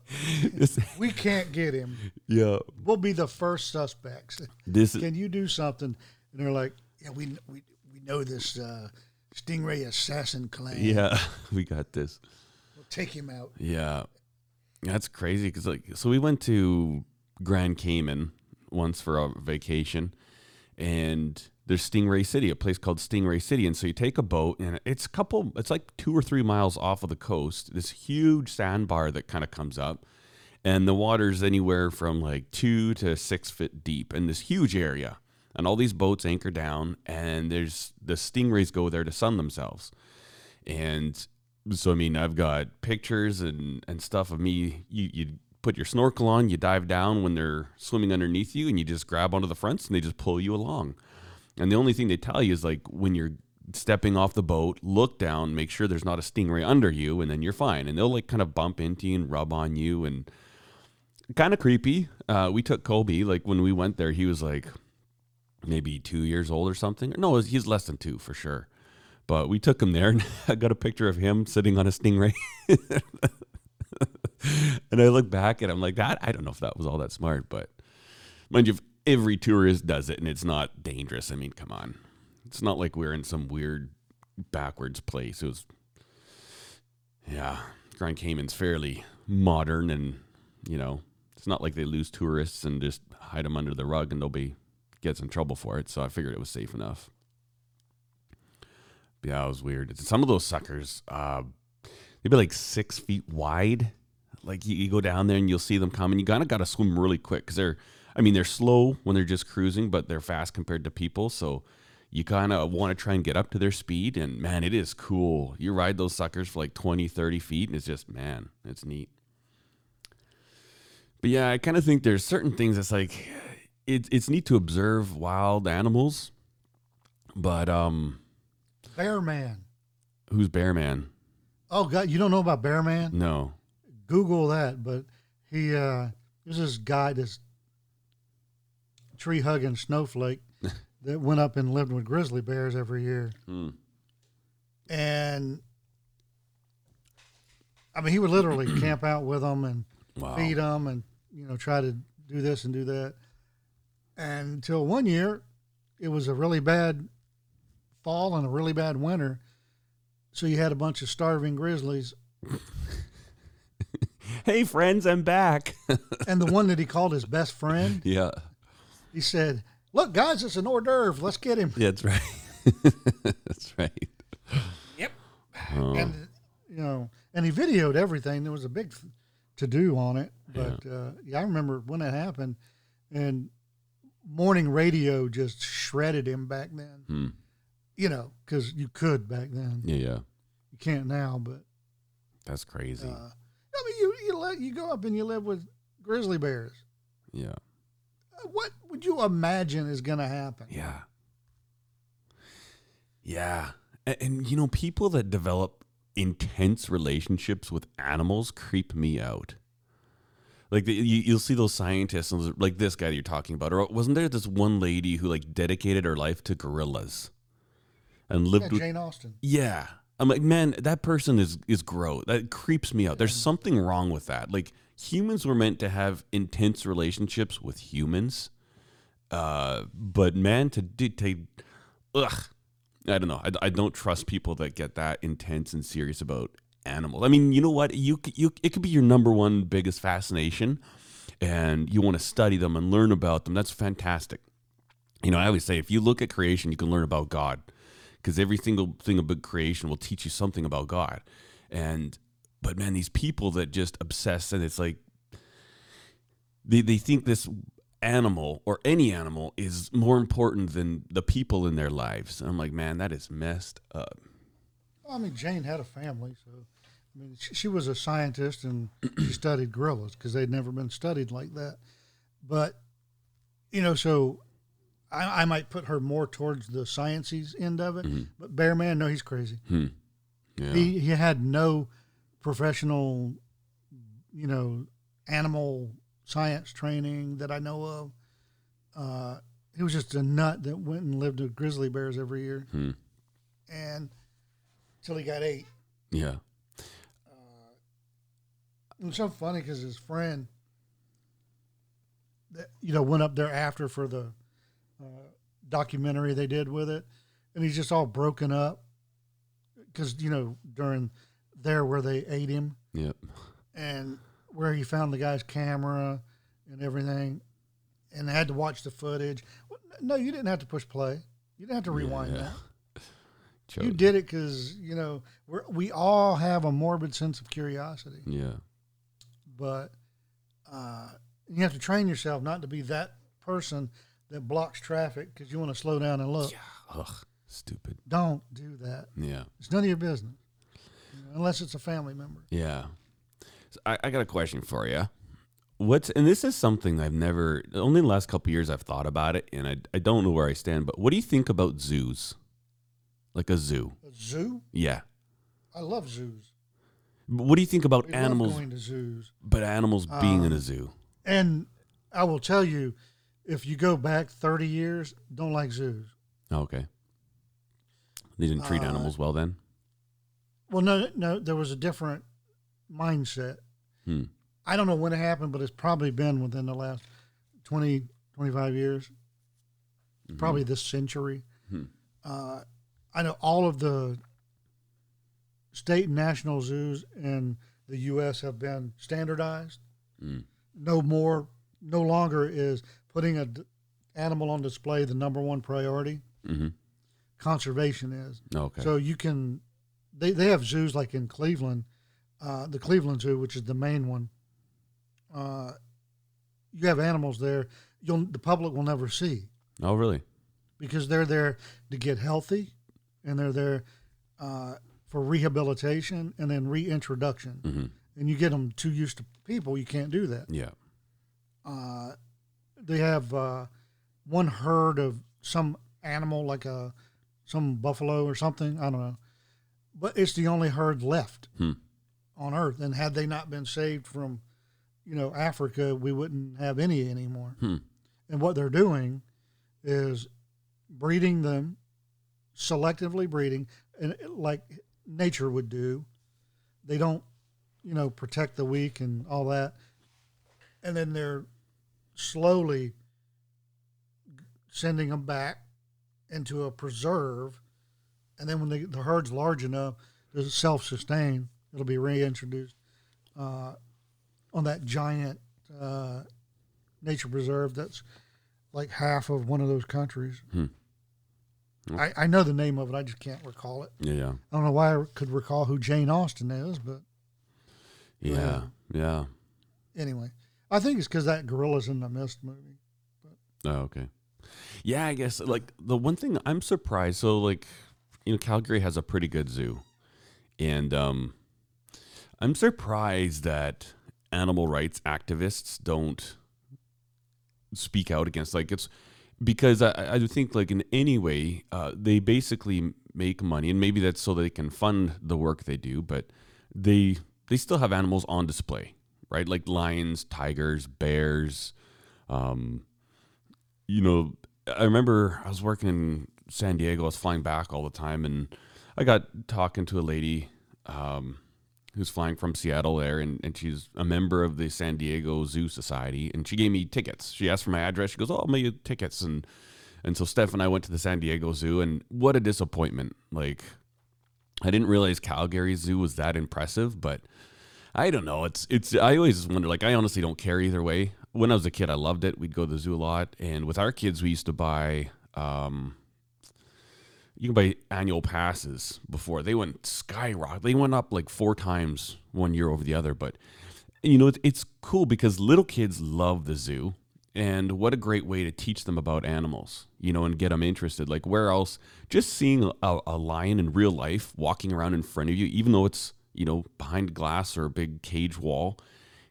we can't get him. yeah, We'll be the first suspects. this Can you do something? And they're like, yeah, we we, we know this uh, stingray assassin clan. yeah. We got this. We'll take him out. Yeah, that's crazy. Cause like, so we went to Grand Cayman once for a vacation, and there's Stingray City, a place called Stingray City, and so you take a boat, and it's a couple, it's like two or three miles off of the coast. This huge sandbar that kind of comes up, and the water's anywhere from like two to six feet deep in this huge area. And all these boats anchor down, and there's the stingrays go there to sun themselves. And so, I mean, I've got pictures and, and stuff of me. You, you put your snorkel on, you dive down when they're swimming underneath you, and you just grab onto the fronts and they just pull you along. And the only thing they tell you is like when you're stepping off the boat, look down, make sure there's not a stingray under you, and then you're fine. And they'll like kind of bump into you and rub on you and kind of creepy. Uh, we took Kobe, like when we went there, he was like maybe two years old or something. No, he's less than two for sure. But we took him there, and I got a picture of him sitting on a stingray. and I look back and I'm like, that I don't know if that was all that smart, but mind you, if every tourist does it and it's not dangerous. I mean, come on, it's not like we're in some weird backwards place. It was, yeah, Grand Cayman's fairly modern, and you know, it's not like they lose tourists and just hide them under the rug and nobody gets in trouble for it. So I figured it was safe enough. But yeah, it was weird. Some of those suckers, uh, they'd be like six feet wide. Like you, you go down there and you'll see them coming. You kind of got to swim really quick because they're, I mean, they're slow when they're just cruising, but they're fast compared to people. So you kind of want to try and get up to their speed. And man, it is cool. You ride those suckers for like 20, 30 feet, and it's just, man, it's neat. But yeah, I kind of think there's certain things that's like, it, it's neat to observe wild animals, but um, Bear Man. who's Bear Man? Oh God, you don't know about Bear Man? No. Google that. But he, uh, there's this guy, this tree hugging snowflake that went up and lived with grizzly bears every year. Hmm. And I mean, he would literally camp out with them and Wow. feed them and you know try to do this and do that. And until one year, it was a really bad fall and a really bad winter, so you had a bunch of starving grizzlies. Hey, friends, I'm back. And the one that he called his best friend, yeah. he said, "Look, guys, it's an hors d'oeuvre. Let's get him." Yeah, that's right. that's right. Yep. Oh, And you know, and he videoed everything. There was a big to do on it, but uh, yeah, I remember when it happened, and morning radio just shredded him back then. Hmm. You know, because you could back then. Yeah, yeah. You can't now, but That's crazy. uh, I mean, you you let you go up and you live with grizzly bears. yeah. what would you imagine is going to happen? Yeah. Yeah. And, and, you know, people that develop intense relationships with animals creep me out. Like the, you, you'll see those scientists, and those- like this guy that you're talking about. Or wasn't there this one lady who like dedicated her life to gorillas and lived Yeah, with? Jane Austen. Yeah. I'm like, man, that person is is gross. That creeps me out. There's something wrong with that. Like humans were meant to have intense relationships with humans. Uh, but man, to dictate, ugh, I don't know. I, I don't trust people that get that intense and serious about animals. I mean, you know what? You you it could be your number one biggest fascination, and you want to study them and learn about them. That's fantastic. You know, I always say if you look at creation, you can learn about God because every single thing about creation will teach you something about God. And but man, these people that just obsess and it's like they they think this animal or any animal is more important than the people in their lives. And I'm like, man, that is messed up. Well, I mean, Jane had a family, so I mean, she, she was a scientist and she studied gorillas because they'd never been studied like that. But you know, so I, I might put her more towards the sciences end of it. But Bear Man, no, he's crazy. Hmm. Yeah. He he had no professional, you know, animal science training that I know of. Uh, he was just a nut that went and lived with grizzly bears every year, Hmm. and till he got eight. yeah. It was so funny because his friend, you know, went up there after for the uh, documentary they did with it, and he's just all broken up because you know during there where they ate him Yep. and where he found the guy's camera and everything, and they had to watch the footage. No, you didn't have to push play. You didn't have to rewind Yeah. that. You did it because you know we're, we all have a morbid sense of curiosity. Yeah. But uh, you have to train yourself not to be that person that blocks traffic because you want to slow down and look. Ugh. Stupid. Don't do that. Yeah. It's none of your business, you know, unless it's a family member. Yeah. So I, I got a question for you. What's and this is something I've never only the last couple years I've thought about it and I I don't know where I stand, but what do you think about zoos? Like a zoo. A zoo? Yeah. I love zoos. What do you think about We animals going to zoos, but animals being in Um, a zoo? and I will tell you, if you go back thirty years, don't like zoos. Oh, okay. They didn't treat uh, animals well then? Well, no, no, there was a different mindset. Hmm. I don't know when it happened, but it's probably been within the last 20, 25 years, probably this century. Hmm. Uh, I know all of the state and national zoos in the U.S. have been standardized. Mm. No more, no longer is putting a d- animal on display the number one priority. Mm-hmm. Conservation is. Okay. So you can, they, they have zoos like in Cleveland, uh, the Cleveland Zoo, which is the main one. Uh, you have animals there you'll the public will never see oh really? because they're there to get healthy, and they're there uh, for rehabilitation and then reintroduction. Mm-hmm. And you get them too used to people, you can't do that. Yeah. Uh, they have uh, one herd of some animal like a some buffalo or something. I don't know, but it's the only herd left Hmm. on Earth. And had they not been saved from, you know, Africa, we wouldn't have any anymore. Hmm. And what they're doing is breeding them, selectively breeding, and like nature would do. They don't, you know, protect the weak and all that. And then they're slowly sending them back into a preserve. And then when the, the herd's large enough to self sustain, it'll be reintroduced uh, on that giant uh, nature preserve that's like half of one of those countries. Hmm. I, I know the name of it, I just can't recall it. Yeah. Yeah. I don't know why I could recall who Jane Austen is, but Yeah. Yeah. anyway, I think it's because that Gorillas in the Mist movie. But. Oh, okay. Yeah, I guess like the one thing I'm surprised. So like, you know, Calgary has a pretty good zoo, and um, I'm surprised that animal rights activists don't speak out against. Like it's because I, I think like in any way uh, they basically make money, and maybe that's so they can fund the work they do, but they they still have animals on display, right? Like lions, tigers, bears. Um, you know, I remember I was working in San Diego. I was flying back all the time, and I got talking to a lady um, who's flying from Seattle there, and, and she's a member of the San Diego Zoo Society, and she gave me tickets. She asked for my address. She goes, "Oh, I'll mail you tickets," and and so Steph and I went to the San Diego Zoo, and what a disappointment! Like, I didn't realize Calgary Zoo was that impressive, but I don't know. It's it's. I always just wonder. Like, I honestly don't care either way. When I was a kid, I loved it. We'd go to the zoo a lot, and with our kids, we used to buy. Um, you can buy annual passes before they went skyrocket. They went up like four times one year over the other. But you know, it's cool because little kids love the zoo, and what a great way to teach them about animals. You know, and get them interested. Like where else? Just seeing a, a lion in real life walking around in front of you, even though it's you know behind glass or a big cage wall,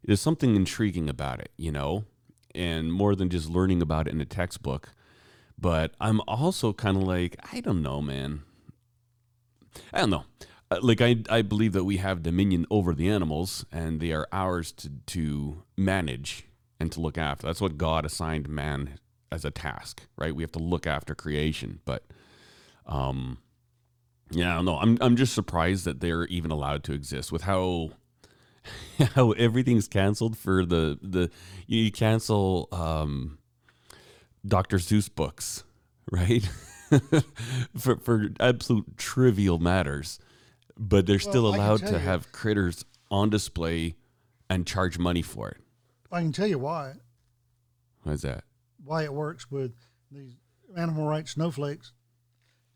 there's something intriguing about it. You know, and more than just learning about it in a textbook but I'm also kind of like, I don't know, man. I don't know. Uh, like I, I believe that we have dominion over the animals, and they are ours to to manage and to look after. That's what God assigned man as a task, right? We have to look after creation, but um, yeah, I don't know. I'm I'm just surprised that they're even allowed to exist with how how everything's canceled for the the you cancel um Dr. Seuss books, right? for for absolute trivial matters, but they're still Well, can allowed to you- have critters on display and charge money for it. I can tell you why Why is that? why it works with these animal rights snowflakes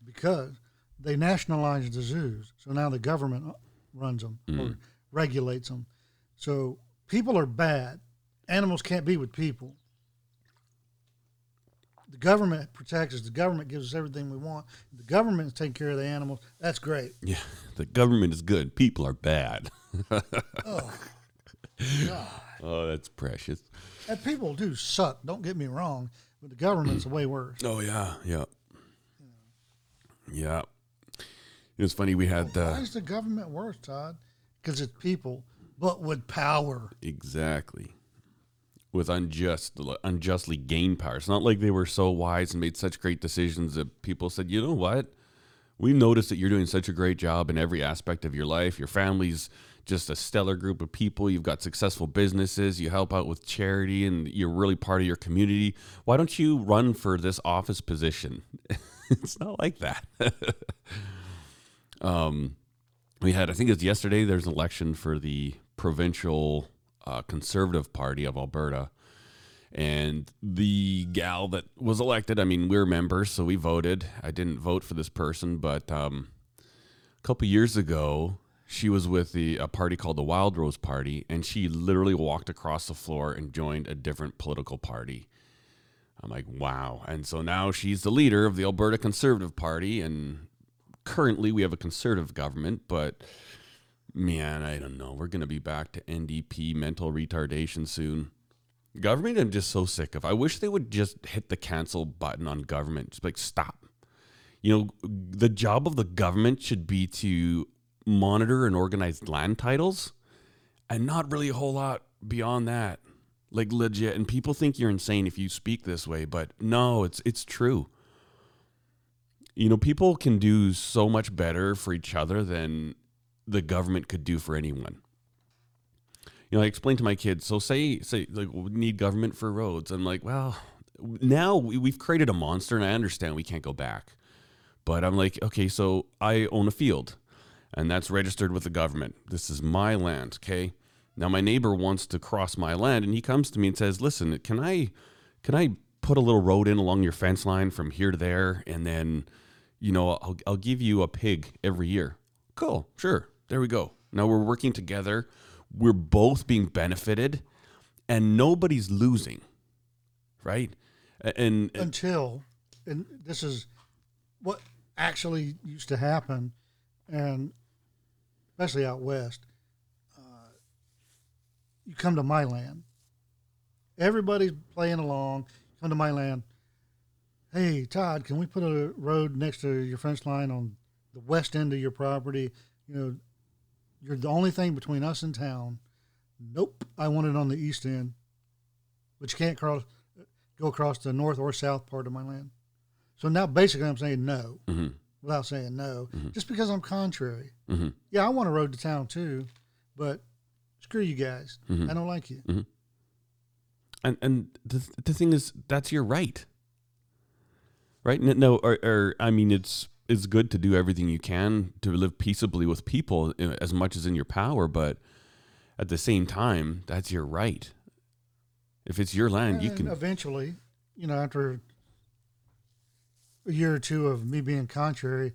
because they nationalized the zoos. So now the government uh, runs them or mm. regulates them. So people are bad. Animals can't be with people. The government protects us. The government gives us everything we want. The government is taking care of the animals. That's great. Yeah, the government is good. People are bad. Oh, God. Oh, that's precious. And people do suck. Don't get me wrong, but the government's way worse. Oh yeah, yeah, yeah. It was funny. We had Why uh, is the government worse, Todd? Because it's people, but with power. exactly with unjust, unjustly gained power. It's not like they were so wise and made such great decisions that people said, you know what? We noticed that you're doing such a great job in every aspect of your life. Your family's just a stellar group of people. You've got successful businesses. You help out with charity, and you're really part of your community. Why don't you run for this office position? it's not like that. um, we had, I think it was yesterday. There's an election for the provincial uh, Conservative Party of Alberta, and the gal that was elected. I mean, we're members, so we voted. I didn't vote for this person, but um, a couple years ago, she was with the a party called the Wildrose Party, and she literally walked across the floor and joined a different political party. I'm like, wow. And so now she's the leader of the Alberta Conservative Party, and currently we have a conservative government, but man, I don't know. We're going to be back to NDP mental retardation soon. Government, I'm just so sick of. I wish they would just hit the cancel button on government. Just like, stop. You know, the job of the government should be to monitor and organize land titles and not really a whole lot beyond that. Like legit. And people think you're insane if you speak this way, but no, it's it's true. You know, people can do so much better for each other than the government could do for anyone. You know, I explained to my kids, so say say like we need government for roads. I'm like, well, now we, we've created a monster and I understand we can't go back. But I'm like, okay, so I own a field and that's registered with the government. This is my land, okay? Now my neighbor wants to cross my land and he comes to me and says, "Listen, can I can I put a little road in along your fence line from here to there and then you know, I'll I'll give you a pig every year." Cool. Sure. There we go. Now we're working together. We're both being benefited and nobody's losing. Right? And, and until, and this is what actually used to happen, and especially out west, uh, you come to my land, Everybody's playing along. Come to my land. Hey, Todd, can we put a road next to your fence line on the west end of your property? You know, you're the only thing between us and town. Nope, I want it on the east end, but you can't cross, go across the north or south part of my land. So now, basically, I'm saying no hmm without saying no, Mhm. just because I'm contrary. hmm Yeah, I want a road to town too, but screw you guys. Mhm. I don't like you. And and the the thing is, that's your right. Right? No, or, or I mean, it's it's good to do everything you can to live peaceably with people as much as in your power, but at the same time, that's your right. If it's your land, you can. eventually, you know, after a year or two of me being contrary,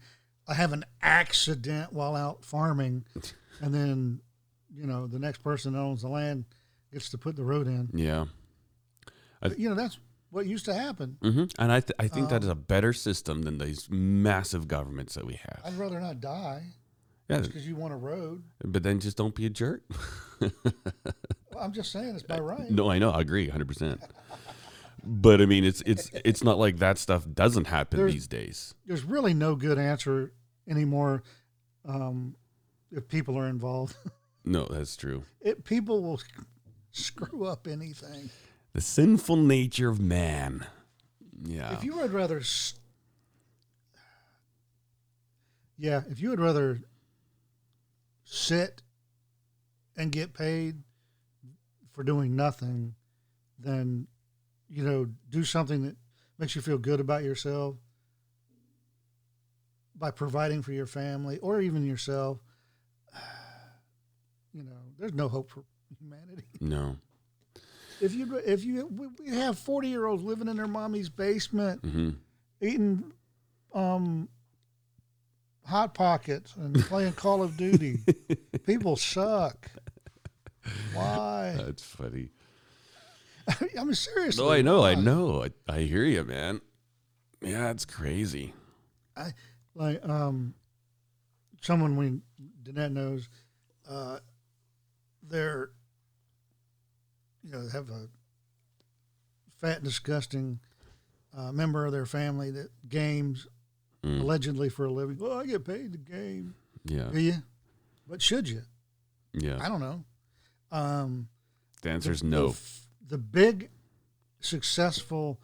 I have an accident while out farming, and then, you know, the next person that owns the land gets to put the road in. Yeah. I- But, you know, that's what used to happen. hmm And I th- I think that Um, is a better system than these massive governments that we have. I'd rather not die Yeah, because you want a road. but then just don't be a jerk. Well, I'm just saying it's my right. No, I know, I agree, hundred percent. But I mean, it's it's it's not like that stuff doesn't happen There's- these days. There's really no good answer anymore um, if people are involved. No, that's true. it, people will screw up anything. The sinful nature of man. Yeah. If you would rather, s- yeah, if you would rather sit and get paid for doing nothing than, you know, do something that makes you feel good about yourself by providing for your family or even yourself, you know, there's no hope for humanity. no. If you if you we- have forty year olds living in their mommy's basement hmm eating um hot pockets and playing Call of Duty, people suck. Why? That's funny. I mean seriously. No, I know, I know. I, I hear you, man. Yeah, it's crazy. I Like um, someone we Danette knows, uh, they're you know have a fat disgusting uh, member of their family that games Mm, allegedly for a living. Well, I get paid to game. yeah, Do you? But should you? yeah. I don't know. Um, The answer is no. The, f- the big successful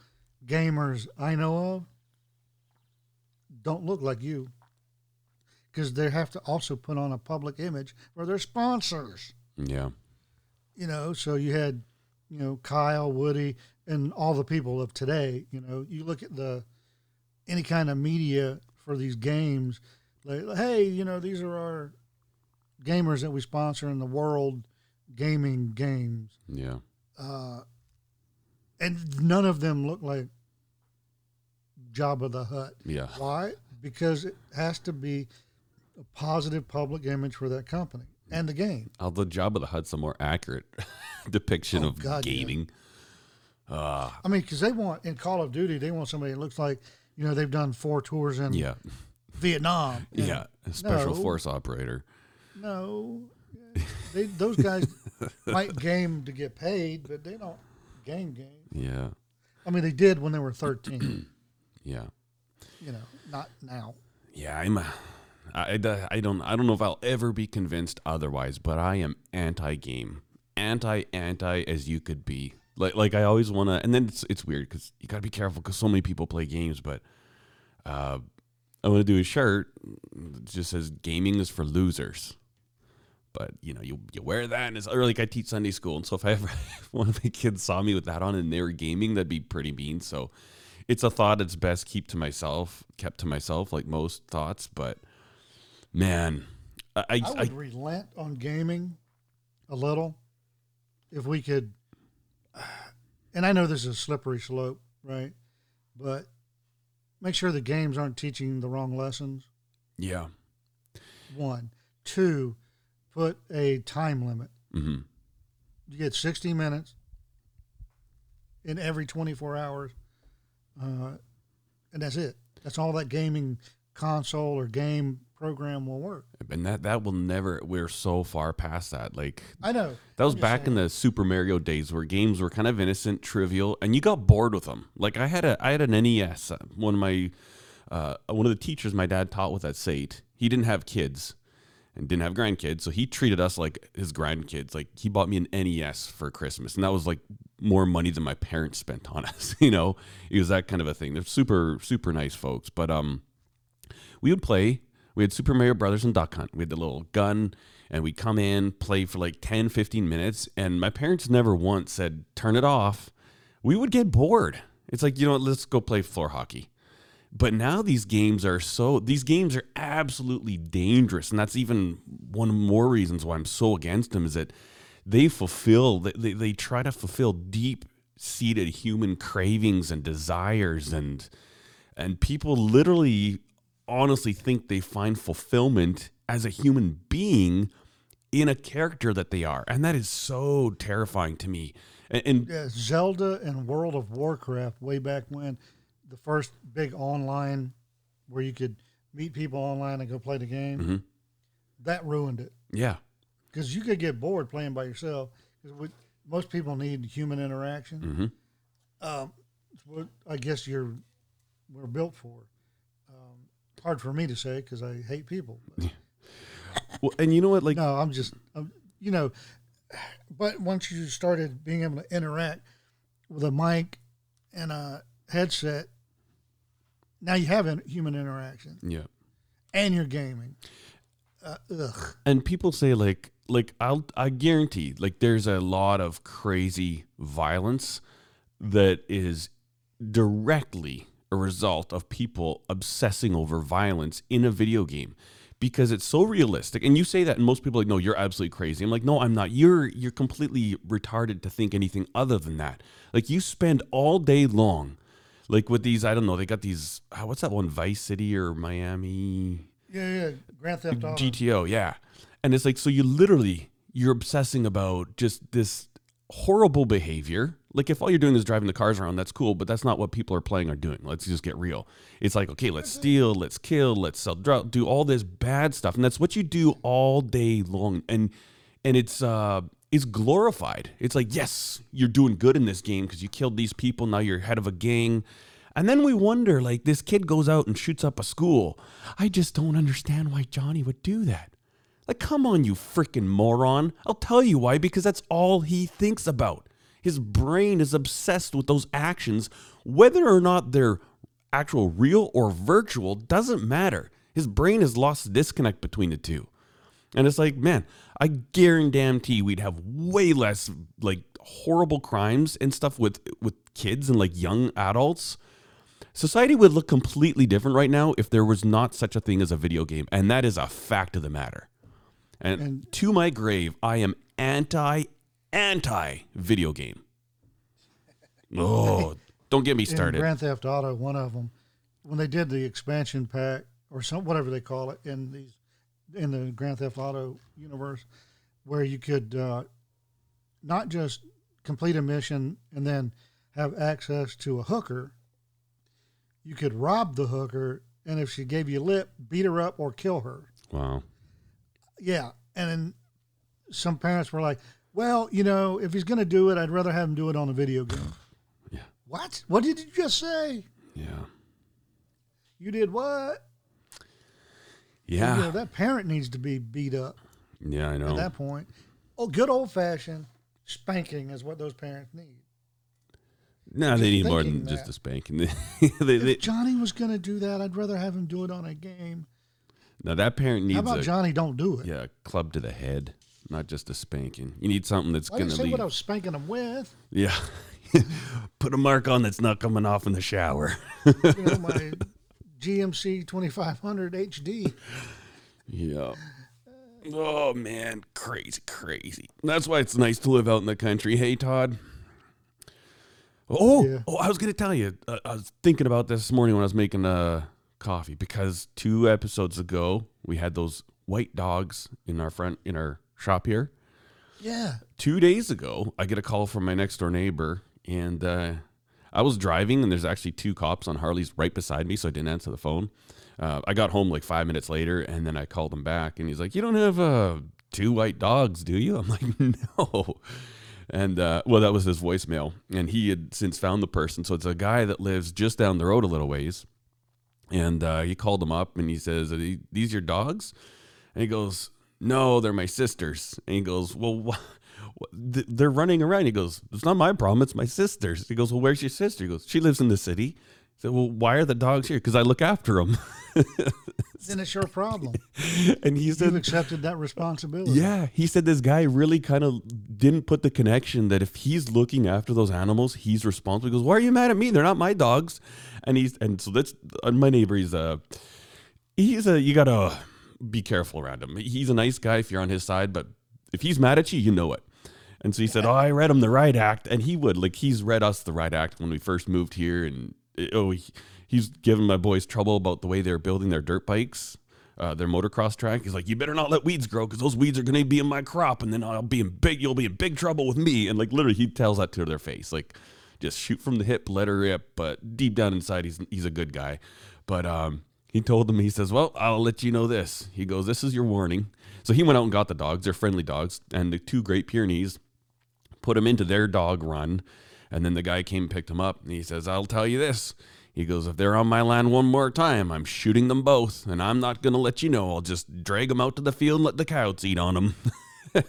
gamers I know of don't look like you because they have to also put on a public image for their sponsors. Yeah, You know, so you had, you know, Kyle, Woody, and all the people of today. You know, you look at the any kind of media for these games, like, hey, you know, these are our gamers that we sponsor in the world gaming games yeah, uh, and none of them look like Jabba the Hutt. yeah. Why? Because it has to be a positive public image for that company and the game. Although Jabba the Hutt's a more accurate depiction Oh, of God, yeah. gaming. Uh, I mean, because they want in Call of Duty, they want somebody that looks like you know they've done four tours in yeah, Vietnam. Yeah. Special no. force operator. No, they, those guys might game to get paid, but they don't game game. Yeah, I mean, they did when they were thirteen. yeah. you know, not now. Yeah, I'm. a- I, I, don't. I don't know if I'll ever be convinced otherwise. But I am anti-game, anti anti as you could be. Like like I always want to. And then it's it's weird because you gotta be careful because so many people play games. But uh, I want to do a shirt that just says "Gaming is for losers." But you know, you you wear that, and it's or like I teach Sunday school, and so if I ever if one of the kids saw me with that on and they were gaming, that'd be pretty mean. So it's a thought it's best keep to myself, kept to myself, like most thoughts. But man, I, I, I would relent on gaming a little if we could. And I know this is a slippery slope, right? But make sure the games aren't teaching the wrong lessons. yeah, One, two, put a time limit. hmm You get sixty minutes in every twenty-four hours, uh, and that's it. That's all that gaming console or game program will work. And that that will never. We're so far past that. Like I know. that was I'm just back in the Super Mario days where games were kind of innocent, trivial, and you got bored with them. Like I had a I had an NES. uh, One of my uh, one of the teachers my dad taught with at Sate. He didn't have kids and didn't have grandkids, so he treated us like his grandkids. Like he bought me an NES for Christmas, and that was like more money than my parents spent on us. You know, it was that kind of a thing. They're super super nice folks, but um, we would play. We had Super Mario Brothers and Duck Hunt. We had the little gun, and we'd come in, play for like 10, 15 minutes. And my parents never once said, turn it off. We would get bored. It's like, you know let's go play floor hockey. But now these games are so, these games are absolutely dangerous. And that's even one more reasons why I'm so against them is that they fulfill, they, they try to fulfill deep seated human cravings and desires and, and people literally honestly think they find fulfillment as a human being in a character that they are and that is so terrifying to me and, and Yeah, Zelda and World of Warcraft way back when the first big online where you could meet people online and go play the game. Mhm. That ruined it yeah because you could get bored playing by yourself. 'Cause we- most people need human interaction. hmm Um, it's what I guess you're we're built for. Hard for me to say because I hate people. well and you know what like no, I'm just, I'm, you know, but once you started being able to interact with a mic and a headset, now you have in- human interaction yeah and you're gaming. Uh, ugh. and people say like like I'll I guarantee like there's a lot of crazy violence that is directly a result of people obsessing over violence in a video game because it's so realistic and you say that and most people are like no you're absolutely crazy i'm like no i'm not you're you're completely retarded to think anything other than that like you spend all day long like with these i don't know they got these uh, what's that one vice city or miami Yeah, yeah. Grand Theft Auto. GTO, yeah. And it's like so you literally you're obsessing about just this horrible behavior. Like if all you're doing is driving the cars around, that's cool, but that's not what people are playing or doing. Let's just get real. It's like, okay, let's steal, let's kill, let's sell drug, do all this bad stuff. And that's what you do all day long. And and it's uh it's glorified. It's like, yes, you're doing good in this game because you killed these people, now you're head of a gang. And then we wonder, like, this kid goes out and shoots up a school. I just don't understand why Johnny would do that. Like, come on, you freaking moron. I'll tell you why, because that's all he thinks about. His brain is obsessed with those actions, whether or not they're actual real or virtual, doesn't matter. His brain has lost the disconnect between the two. And it's like, man, I guarantee we'd have way less like horrible crimes and stuff with with kids and like young adults. Society would look completely different right now if there was not such a thing as a video game, and that is a fact of the matter. And, And- to my grave, I am anti anti video game. Oh, don't get me in started. Grand Theft Auto, one of them, when they did the expansion pack or some whatever they call it in these in the Grand Theft Auto universe, where you could uh, not just complete a mission and then have access to a hooker, you could rob the hooker, and if she gave you lip, beat her up or kill her. Wow. Yeah, and then some parents were like, "Well, you know, if he's going to do it, I'd rather have him do it on a video game." Yeah. What? What did you just say? Yeah. You did what? Yeah. You know, that parent needs to be beat up Yeah, I know. at that point. Oh, good old fashioned spanking is what those parents need. No, they need more than thinking just a spanking. they, they, If Johnny was going to do that, I'd rather have him do it on a game. now that parent needs How about a Johnny don't do it? yeah club to the head, not just a spanking. You need something that's didn't say be what I was spanking him with. yeah. Put a mark on that's not coming off in the shower. You know, my GMC 2500 HD. Yeah. Oh man, crazy, crazy. That's why it's nice to live out in the country. Hey, Todd. Oh, Yeah. oh, I was gonna tell you. Uh, I was thinking about this this morning when I was making uh, coffee because two episodes ago we had those white dogs in our front in our shop here. Yeah. Two days ago, I get a call from my next door neighbor, and uh, I was driving and there's actually two cops on Harleys right beside me, so I didn't answer the phone. Uh, I got home like five minutes later, and then I called him back, and he's like, "You don't have uh, two white dogs, do you?" I'm like, "No." And uh, well, that was his voicemail, and he had since found the person. So it's a guy that lives just down the road a little ways, and uh, he called him up, and he says, "Are these your dogs?" And he goes, "No, they're my sisters." And he goes, "Well, wh- they're running around. He goes, It's not my problem. It's my sister's. He goes, Well, where's your sister? He goes, She lives in the city. He said, Well, why are the dogs here? Because I look after them. then it's your problem. and he said, You've accepted that responsibility. Yeah. He said this guy really kind of didn't put the connection that if he's looking after those animals, he's responsible. He goes, Why are you mad at me? They're not my dogs. And he's, and so that's, uh, my neighbor, he's a, he's a, you gotta be careful around him. He's a nice guy if you're on his side, but if he's mad at you, you know it. And so he said, "Oh, I read him the right act," and he would like he's read us the right act when we first moved here, and oh, he, he's given my boys trouble about the way they're building their dirt bikes, uh, their motocross track. He's like, "You better not let weeds grow because those weeds are going to be in my crop, and then I'll be in big. You'll be in big trouble with me." And like literally, he tells that to their face, like just shoot from the hip, let her rip. But deep down inside, he's he's a good guy. But um, he told them, he says, "Well, I'll let you know this." He goes, "This is your warning." So he went out and got the dogs. They're friendly dogs, and the two Great Pyrenees put him into their dog run. And then the guy came and picked him up and he says, I'll tell you this. He goes, If they're on my land one more time, I'm shooting them both. And I'm not going to let you know. I'll just drag them out to the field and let the coyotes eat on them.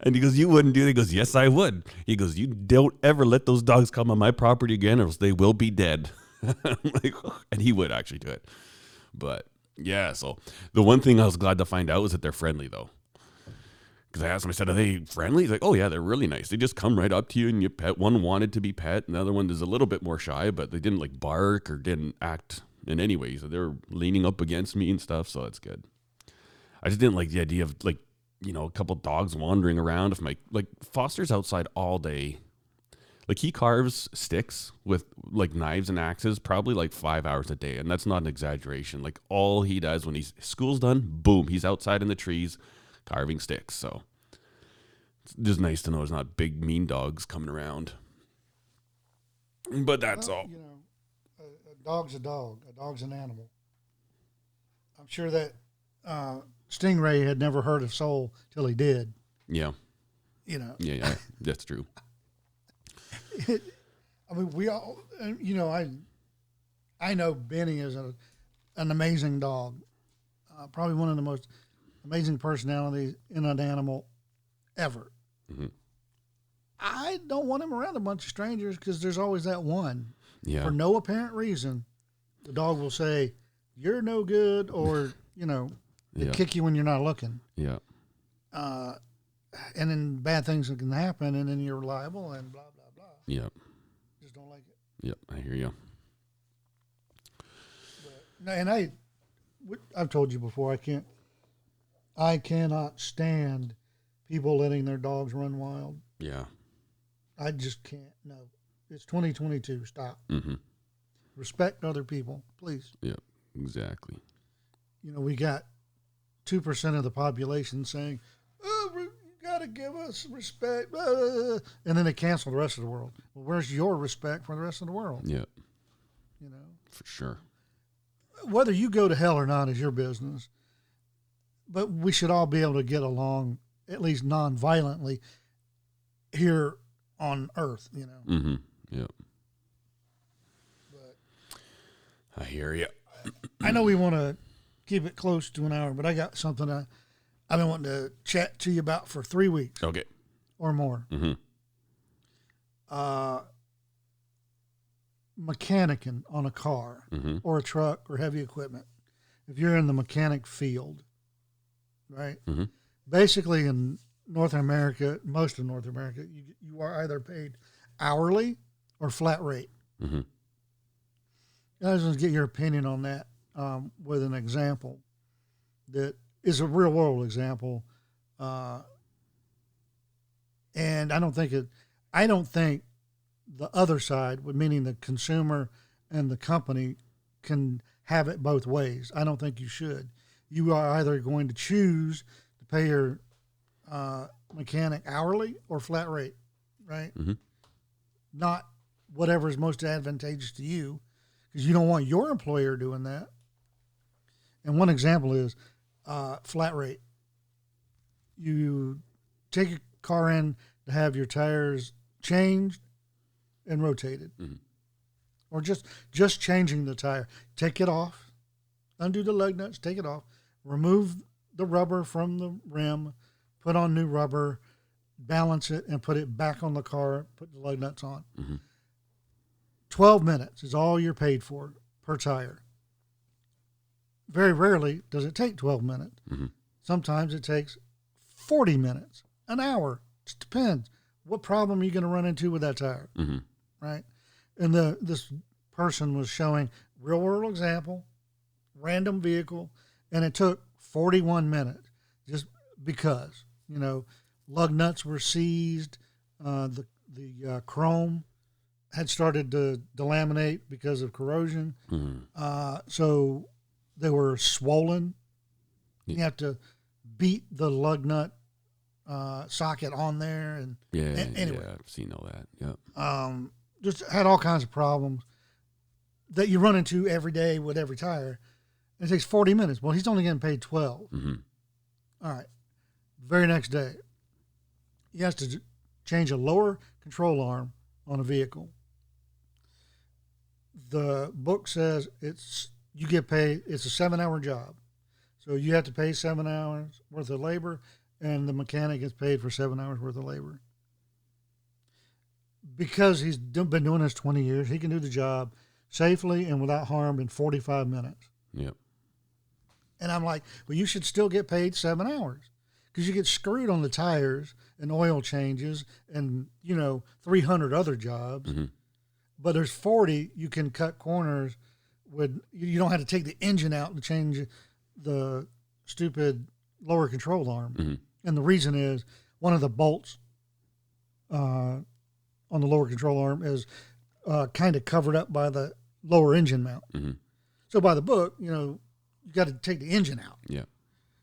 and he goes, You wouldn't do that? He goes, Yes, I would. He goes, You don't ever let those dogs come on my property again, or else they will be dead. like, and he would actually do it. But yeah, so the one thing I was glad to find out was that they're friendly, though because I asked him, I said, "Are they friendly?" He's like, "Oh yeah, they're really nice. They just come right up to you and you pet. One wanted to be pet, and the other one is a little bit more shy, but they didn't like bark or didn't act in any way. So they're leaning up against me and stuff, so that's good. I just didn't like the idea of like you know a couple dogs wandering around. If my like Foster's outside all day, like he carves sticks with like knives and axes probably like five hours a day, and that's not an exaggeration. Like all he does when he's school's done, boom, he's outside in the trees carving sticks. So it's just nice to know there's not big mean dogs coming around. But that's Well, all. You know, a, a dog's a dog. A dog's an animal. I'm sure that uh, Stingray had never heard of soul till he did. Yeah, You know, yeah, yeah. that's true. I mean, we all, you know, I, I know Benny is a, an amazing dog, uh, probably one of the most amazing personalities in an animal ever. Mhm. I don't want him around a bunch of strangers because there's always that one Yeah, for no apparent reason. The dog will say, "You're no good," or you know, they yeah, kick you when you're not looking. yeah, Uh, and then bad things can happen, and then you're liable, and blah yeah, Just don't like it. yeah. I hear you. No, and I, I've told you before, I can't, I cannot stand people letting their dogs run wild. Yeah. I just can't. No, it's 2022. Stop. Mm-hmm. Respect other people, please. Yeah. Exactly. You know, we got two percent of the population saying, "Oh, re- you got to give us respect," blah, blah, blah," and then they cancel the rest of the world. Well, where's your respect for the rest of the world? Yeah, You know, for sure. whether you go to hell or not is your business. But we should all be able to get along, at least non-violently, here on Earth. You know. Mm-hmm. Yeah. But I hear you. I know we want to keep it close to an hour, but I got something I, I've been wanting to chat to you about for three weeks Okay. or more. Mm-hmm. Uh, mechanicing on a car Mm-hmm. or a truck or heavy equipment. If you're in the mechanic field, right? Mhm. Basically, in North America, most of North America, you, you are either paid hourly or flat rate. Mm-hmm. I just want to get your opinion on that um, with an example that is a real world example. Uh, and I don't think it, I don't think the other side, meaning the consumer and the company, can have it both ways. I don't think you should. You are either going to choose to pay your uh, mechanic hourly or flat rate, right? Mhm. Not whatever is most advantageous to you because you don't want your employer doing that. And one example is uh, flat rate. You take a car in to have your tires changed and rotated, Mhm. or just just changing the tire. Take it off, undo the lug nuts, take it off, remove the rubber from the rim, put on new rubber, balance it, and put it back on the car. Put the lug nuts on. Mhm. Twelve minutes is all you're paid for per tire. Very rarely does it take twelve minutes. Mhm. Sometimes it takes forty minutes, an hour. Just depends. What problem are you going to run into with that tire? hmm right? And the this person was showing real world example, random vehicle, and it took 41 minutes just because you know lug nuts were seized, uh, the the uh, chrome had started to delaminate because of corrosion, hmm uh, so they were swollen. You have to beat the lug nut uh, socket on there and Yeah. A- anyway. Yeah. I've seen all that. Yep. um, just had all kinds of problems that you run into every day with every tire. It takes 40 minutes. Well, he's only getting paid 12. hmm All right. Very next day, he has to change a lower control arm on a vehicle. The book says it's you get paid. It's a seven-hour job, so you have to pay seven hours worth of labor, and the mechanic gets paid for seven hours worth of labor. Because he's been doing this 20 years, he can do the job safely and without harm in 45 minutes. Yep. And I'm like, well, you should still get paid seven hours because you get screwed on the tires and oil changes and, you know, 300 other jobs. Mhm. But there's 40 you can cut corners with, you don't have to take the engine out to change the stupid lower control arm. Mhm. And the reason is one of the bolts uh, on the lower control arm is uh, kind of covered up by the lower engine mount. Mhm. So by the book, you know, you got to take the engine out Yeah.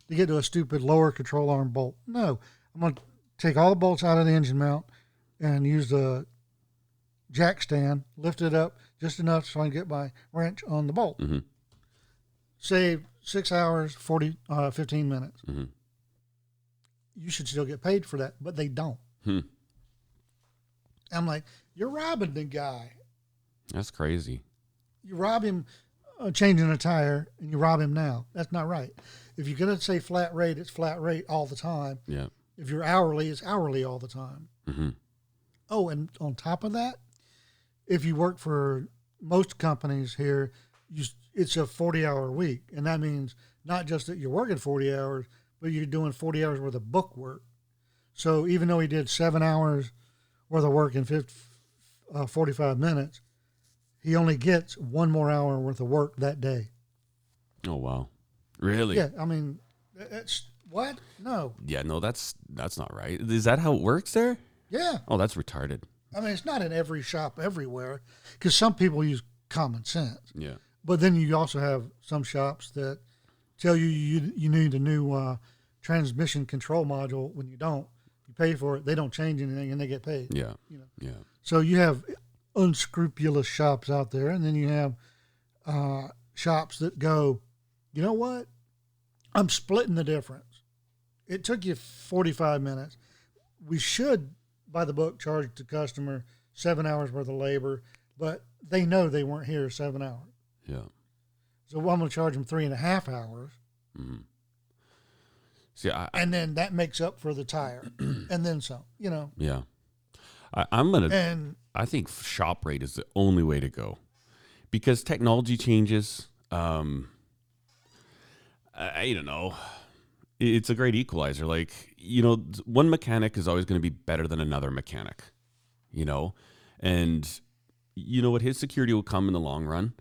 to get to a stupid lower control arm bolt. No, I'm going to take all the bolts out of the engine mount and use the jack stand, lift it up just enough so I can get my wrench on the bolt. Mhm. Save six hours, 40, uh, 15 minutes. Mhm. You should still get paid for that, but they don't. Hmm. I'm like, you're robbing the guy. That's crazy. you rob him uh, changing a tire and you rob him now. That's not right. If you're going to say flat rate, it's flat rate all the time. Yeah. If you're hourly, it's hourly all the time. hmm Oh, and on top of that, if you work for most companies here, you, it's a 40 hour week. And that means not just that you're working 40 hours, but you're doing 40 hours worth of book work. So even though he did seven hours worth of work in 50, uh, 45 minutes, he only gets one more hour worth of work that day. Oh wow. Really? Yeah, I mean, that's what? No. Yeah, No, that's that's not right. Is that how it works there? Yeah. Oh, that's retarded. I mean, it's not in every shop everywhere because some people use common sense. Yeah. But then you also have some shops that tell you you, you need a new uh, transmission control module when you don't. You pay for it, they don't change anything, and they get paid. Yeah. You know. Yeah. So you have unscrupulous shops out there, and then you have uh, shops that go, you know what? I'm splitting the difference. It took you 45 minutes. We should, by the book, charge the customer seven hours worth of labor, but they know they weren't here seven hours. Yeah. So I'm going to charge them three and a half hours, hmm See, I, and then that makes up for the tire, and then some. You know, yeah. I, I'm gonna. and I think shop rate is the only way to go because technology changes. Um, I, I don't know. It's a great equalizer. Like, you know, one mechanic is always going to be better than another mechanic, you know? And you know what? His security will come in the long run.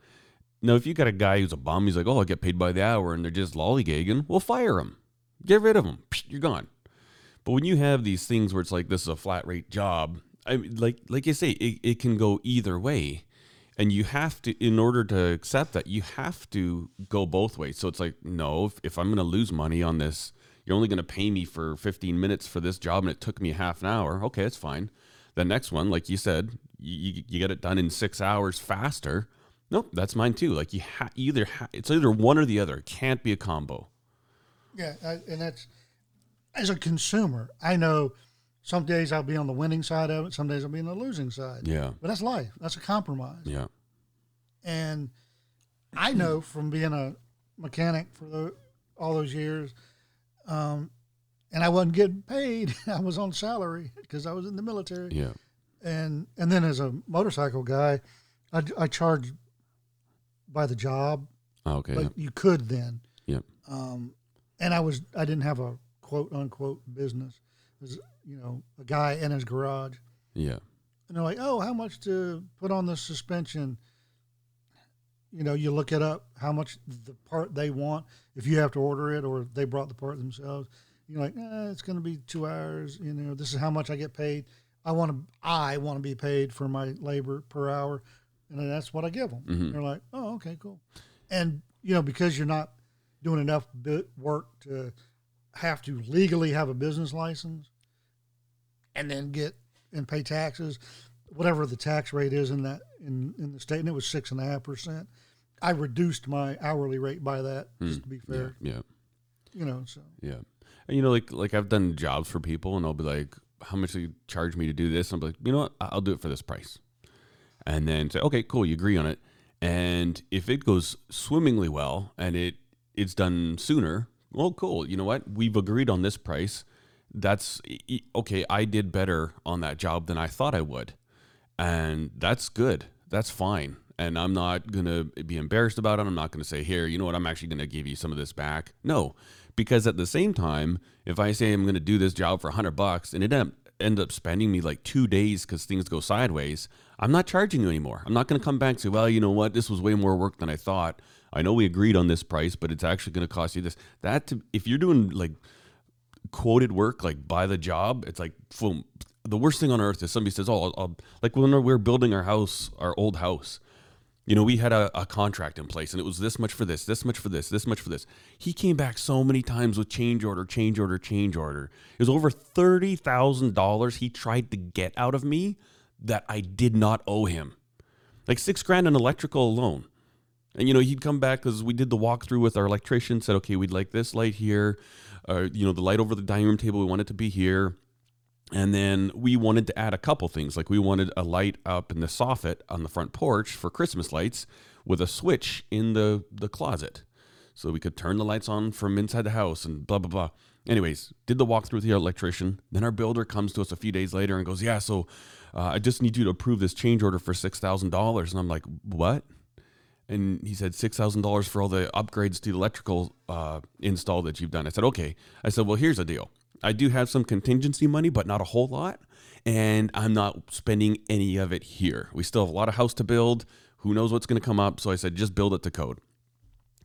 Now, if you got a guy who's a bum, he's like, oh, I get paid by the hour, and they're just lollygagging, we'll fire him. Get rid of him. You're gone. But when you have these things where it's like this is a flat rate job, I mean, like like you say, it, it can go either way, and you have to in order to accept that you have to go both ways. So it's like no, if, if I'm going to lose money on this, you're only going to pay me for 15 minutes for this job, and it took me half an hour. Okay, that's fine. The next one, like you said, you, you get it done in six hours faster. Nope, that's mine too. Like you ha- either ha- it's either one or the other. It can't be a combo. Yeah, I, and that's as a consumer, I know some days I'll be on the winning side of it, some days I'll be on the losing side. Yeah, But that's life. That's a compromise. yeah, And I know from being a mechanic for the, all those years, um, and I wasn't getting paid. I was on salary because I was in the military. yeah, And and then as a motorcycle guy, I, I charged by the job, Oh, okay, but yeah, you could then. Yep. Um, and I was I didn't have a quote unquote business. It was you know a guy in his garage, yeah, and they're like, "Oh, how much to put on the suspension?" You know, you look it up how much the part they want. If you have to order it, or they brought the part themselves, you're like, eh, "It's going to be two hours." You know, this is how much I get paid. I want to I want to be paid for my labor per hour, and then that's what I give them. Mhm. They're like, "Oh, okay, cool." And you know, because you're not doing enough work to have to legally have a business license, and then get and pay taxes, whatever the tax rate is in that in in the state, and it was six and a half percent. I reduced my hourly rate by that, hmm. just to be fair. yeah. You know, so Yeah. And you know, like like I've done jobs for people and I'll be like, How much do you charge me to do this? And I'm like, you know what, I'll do it for this price. And then say, Okay, cool, you agree on it. And if it goes swimmingly well and it it's done sooner, well, cool. You know what? We've agreed on this price. That's okay. I did better on that job than I thought I would. And that's good. That's fine. And I'm not going to be embarrassed about it. I'm not going to say, here, you know what? I'm actually going to give you some of this back. No, because at the same time, if I say I'm going to do this job for 100 bucks and it end, end up spending me like two days because things go sideways, I'm not charging you anymore. I'm not going to come back and say, well, you know what? This was way more work than I thought. I know we agreed on this price, but it's actually going to cost you this. That, to, if you're doing like quoted work like by the job it's like boom. The worst thing on earth is somebody says oh I'll, I'll, like when we were building our house our old house you know we had a, a contract in place and it was this much for this this much for this this much for this he came back so many times with change order change order change order it was over $30000 he tried to get out of me that i did not owe him like six grand in electrical alone and you know, he'd come back because we did the walkthrough with our electrician. Said, okay, we'd like this light here, uh, you know, the light over the dining room table. We want it to be here, and then we wanted to add a couple things. Like we wanted a light up in the soffit on the front porch for Christmas lights, with a switch in the the closet, so we could turn the lights on from inside the house and blah blah blah. Anyways, did the walkthrough with the electrician. Then our builder comes to us a few days later and goes, "Yeah, so uh, I just need you to approve this change order for six thousand dollars." And I'm like, "What?" and he said six thousand dollars for all the upgrades to the electrical uh, install that you've done. I said, okay. I said, well, here's the deal. I do have some contingency money, but not a whole lot, and I'm not spending any of it here. We still have a lot of house to build. Who knows what's going to come up? So I said, just build it to code.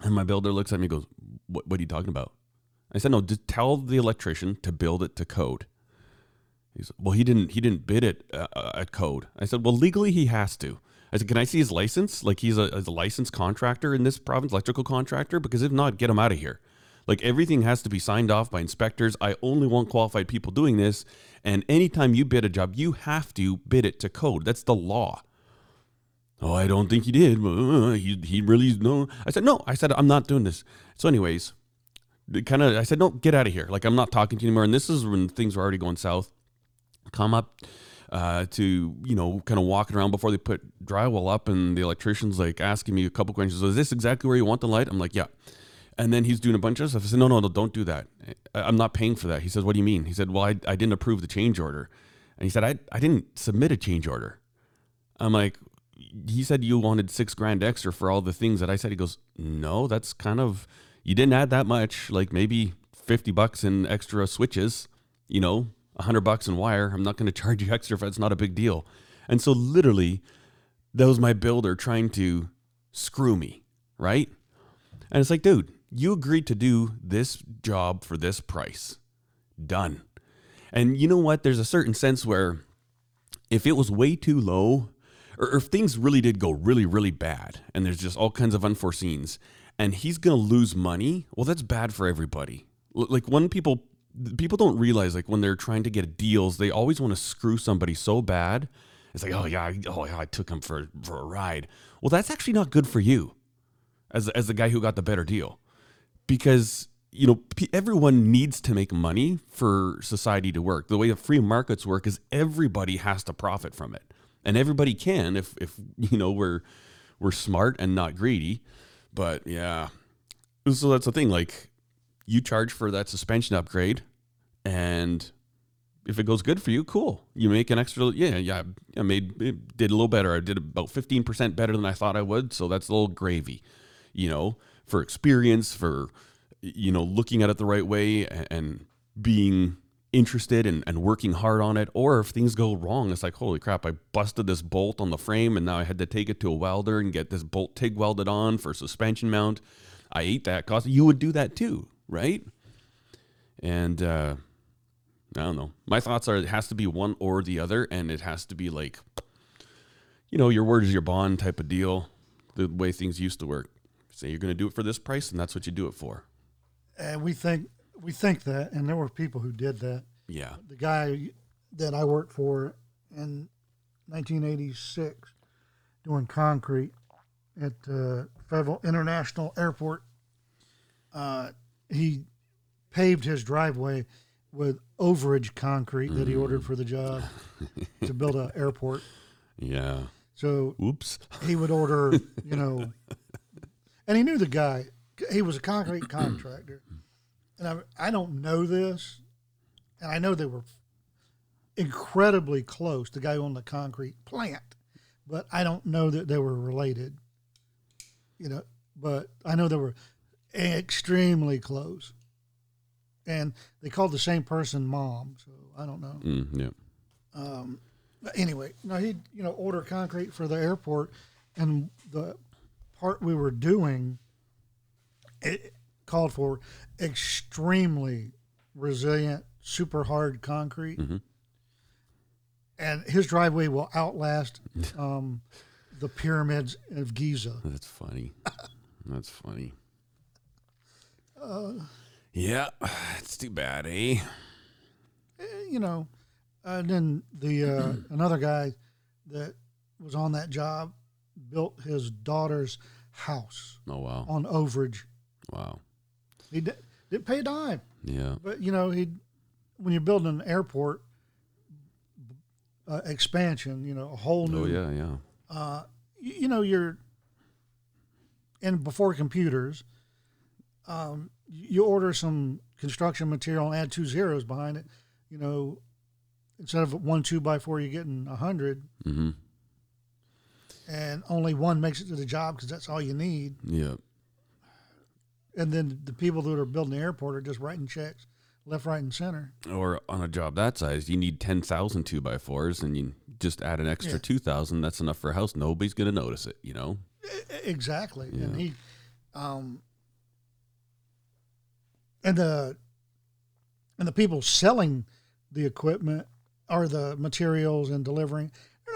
And my builder looks at me and goes, what, what are you talking about? I said, no, just tell the electrician to build it to code. He said, well, he didn't. He didn't bid it uh, uh, at code. I said, well, legally he has to. I said, can I see his license? Like he's a, a licensed contractor in this province, electrical contractor. Because if not, get him out of here. Like everything has to be signed off by inspectors. I only want qualified people doing this. And anytime you bid a job, you have to bid it to code. That's the law. Oh, I don't think he did. He he really no. I said no. I said I'm not doing this. So, anyways, kind of I said no, get out of here. Like I'm not talking to you anymore. And this is when things were already going south. Come up uh, to you know kind of walking around before they put drywall up, and the electrician's like asking me a couple questions. Is this exactly where you want the light? I'm like, yeah. And then he's doing a bunch of stuff. I said, no, no, no, don't do that. I'm not paying for that. He says, what do you mean? He said, well, I, I didn't approve the change order. And he said, I, I didn't submit a change order. I'm like, he said you wanted six grand extra for all the things that I said. He goes, no, that's kind of, you didn't add that much, like maybe 50 bucks in extra switches, you know, 100 bucks in wire. I'm not going to charge you extra if it's not a big deal. And so literally, that was my builder trying to screw me, right? And it's like, dude, you agreed to do this job for this price. Done. And you know what? There's a certain sense where if it was way too low, or if things really did go really, really bad, and there's just all kinds of unforeseens, and he's gonna lose money, well, that's bad for everybody. Like when people people don't realize like when they're trying to get deals, they always want to screw somebody so bad, It's like, oh yeah, I- oh yeah, I took him for for a ride. Well, that's actually not good for you, as as the guy who got the better deal, because you know everyone needs to make money for society to work. The way the free markets work is everybody has to profit from it, and everybody can if if you know we're we're smart and not greedy. But yeah, so that's the thing. Like, you charge for that suspension upgrade, and if it goes good for you, cool. You make an extra. Yeah, yeah. I made did a little better. I did about fifteen percent better than I thought I would. So that's a little gravy, you know, for experience, for you know, looking at it the right way and, being interested and, and working hard on it. Or if things go wrong, it's like, holy crap, I busted this bolt on the frame and now I had to take it to a welder and get this bolt TIG welded on for suspension mount. I ate that cost. You would do that too, right? And uh, I don't know. My thoughts are it has to be one or the other, and it has to be like, you know, your word is your bond type of deal. The way things used to work. Say you're going to do it for this price, and that's what you do it for. And we think we think that, and there were people who did that. Yeah. The guy that I worked for in 1986 doing concrete at uh, Federal International Airport, uh, he paved his driveway with overage concrete that he ordered for the job to build an airport. Yeah. So Oops. he would order, you know, and he knew the guy. He was a concrete contractor, and I, I don't know this, and I know they were incredibly close. The guy on the concrete plant, but I don't know that they were related. You know, but I know they were extremely close, and they called the same person mom. So I don't know. Mm, yeah. Um, but anyway, no, he'd you know order concrete for the airport, and the part we were doing, it called for extremely resilient, super hard concrete, Mhm. and his driveway will outlast um, the pyramids of Giza. That's funny. That's funny. Uh, Yeah. It's too bad, eh? eh, you know, and then the uh, another guy that was on that job built his daughter's house Oh wow. on overage. Wow. He di- didn't pay a dime, Yeah. but you know he, when you're building an airport uh, expansion, you know a whole new. Oh yeah, yeah. Uh, you, you know you're, and before computers, um, you order some construction material and add two zeros behind it. You know, instead of one two by four, you're getting a hundred, Mm-hmm. And only one makes it to the job because that's all you need. Yeah. And then the people that are building the airport are just writing checks left, right, and center. Or on a job that size, you need 10,000 two by fours and you just add an extra Yeah. 2,000. That's enough for a house. Nobody's going to notice it, you know? Exactly. Yeah. And he, um, and the, and the people selling the equipment or the materials and delivering,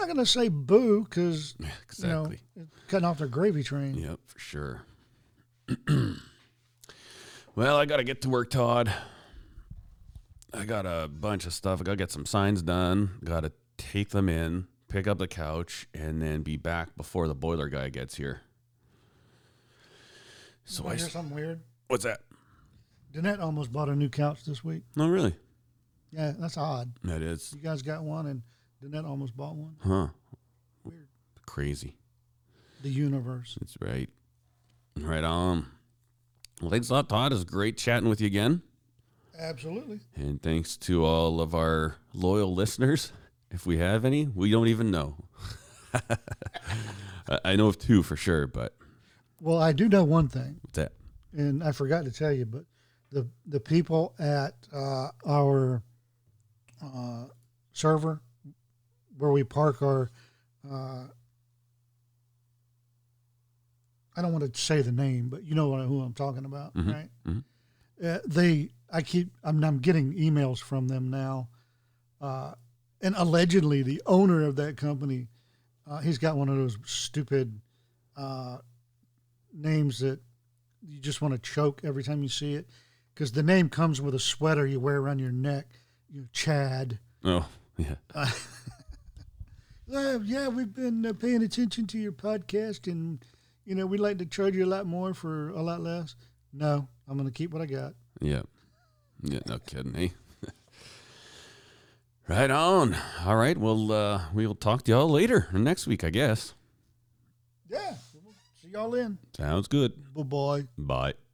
going to say boo because exactly. you know cutting off their gravy train. Yep, for sure. well, I got to get to work, Todd. I got a bunch of stuff. I got to get some signs done. Got to take them in, pick up the couch, and then be back before the boiler guy gets here. So I, hear s- something weird? what's that? Danette almost bought a new couch this week. No, really. Yeah, that's odd. That is, You guys got one, and Danette almost bought one. huh? Weird. Crazy. The universe. That's right. Right on. Well, thanks a lot, Todd. It's great chatting with you again. Absolutely. And thanks to all of our loyal listeners. If we have any, we don't even know. I- I know of two for sure, but Well, I do know one thing. what's that? and I forgot to tell you, but the the people at uh, our uh, server where we park our uh, I don't want to say the name, but you know who I'm talking about, Mhm, right? mhm. Uh, they, I keep, I'm, I'm getting emails from them now, uh, and allegedly the owner of that company, uh, he's got one of those stupid uh, names that you just want to choke every time you see it, because the name comes with a sweater you wear around your neck, you know, Chad. Oh, yeah. Uh, yeah, we've been uh, paying attention to your podcast, and you know we'd like to charge you a lot more for a lot less. No, I'm going to keep what I got. Yeah. Yeah, no kidding, eh? right on. All right. Well, uh, we'll talk to y'all later next week, I guess. Yeah, see y'all in. Sounds good. Bye bye. Bye.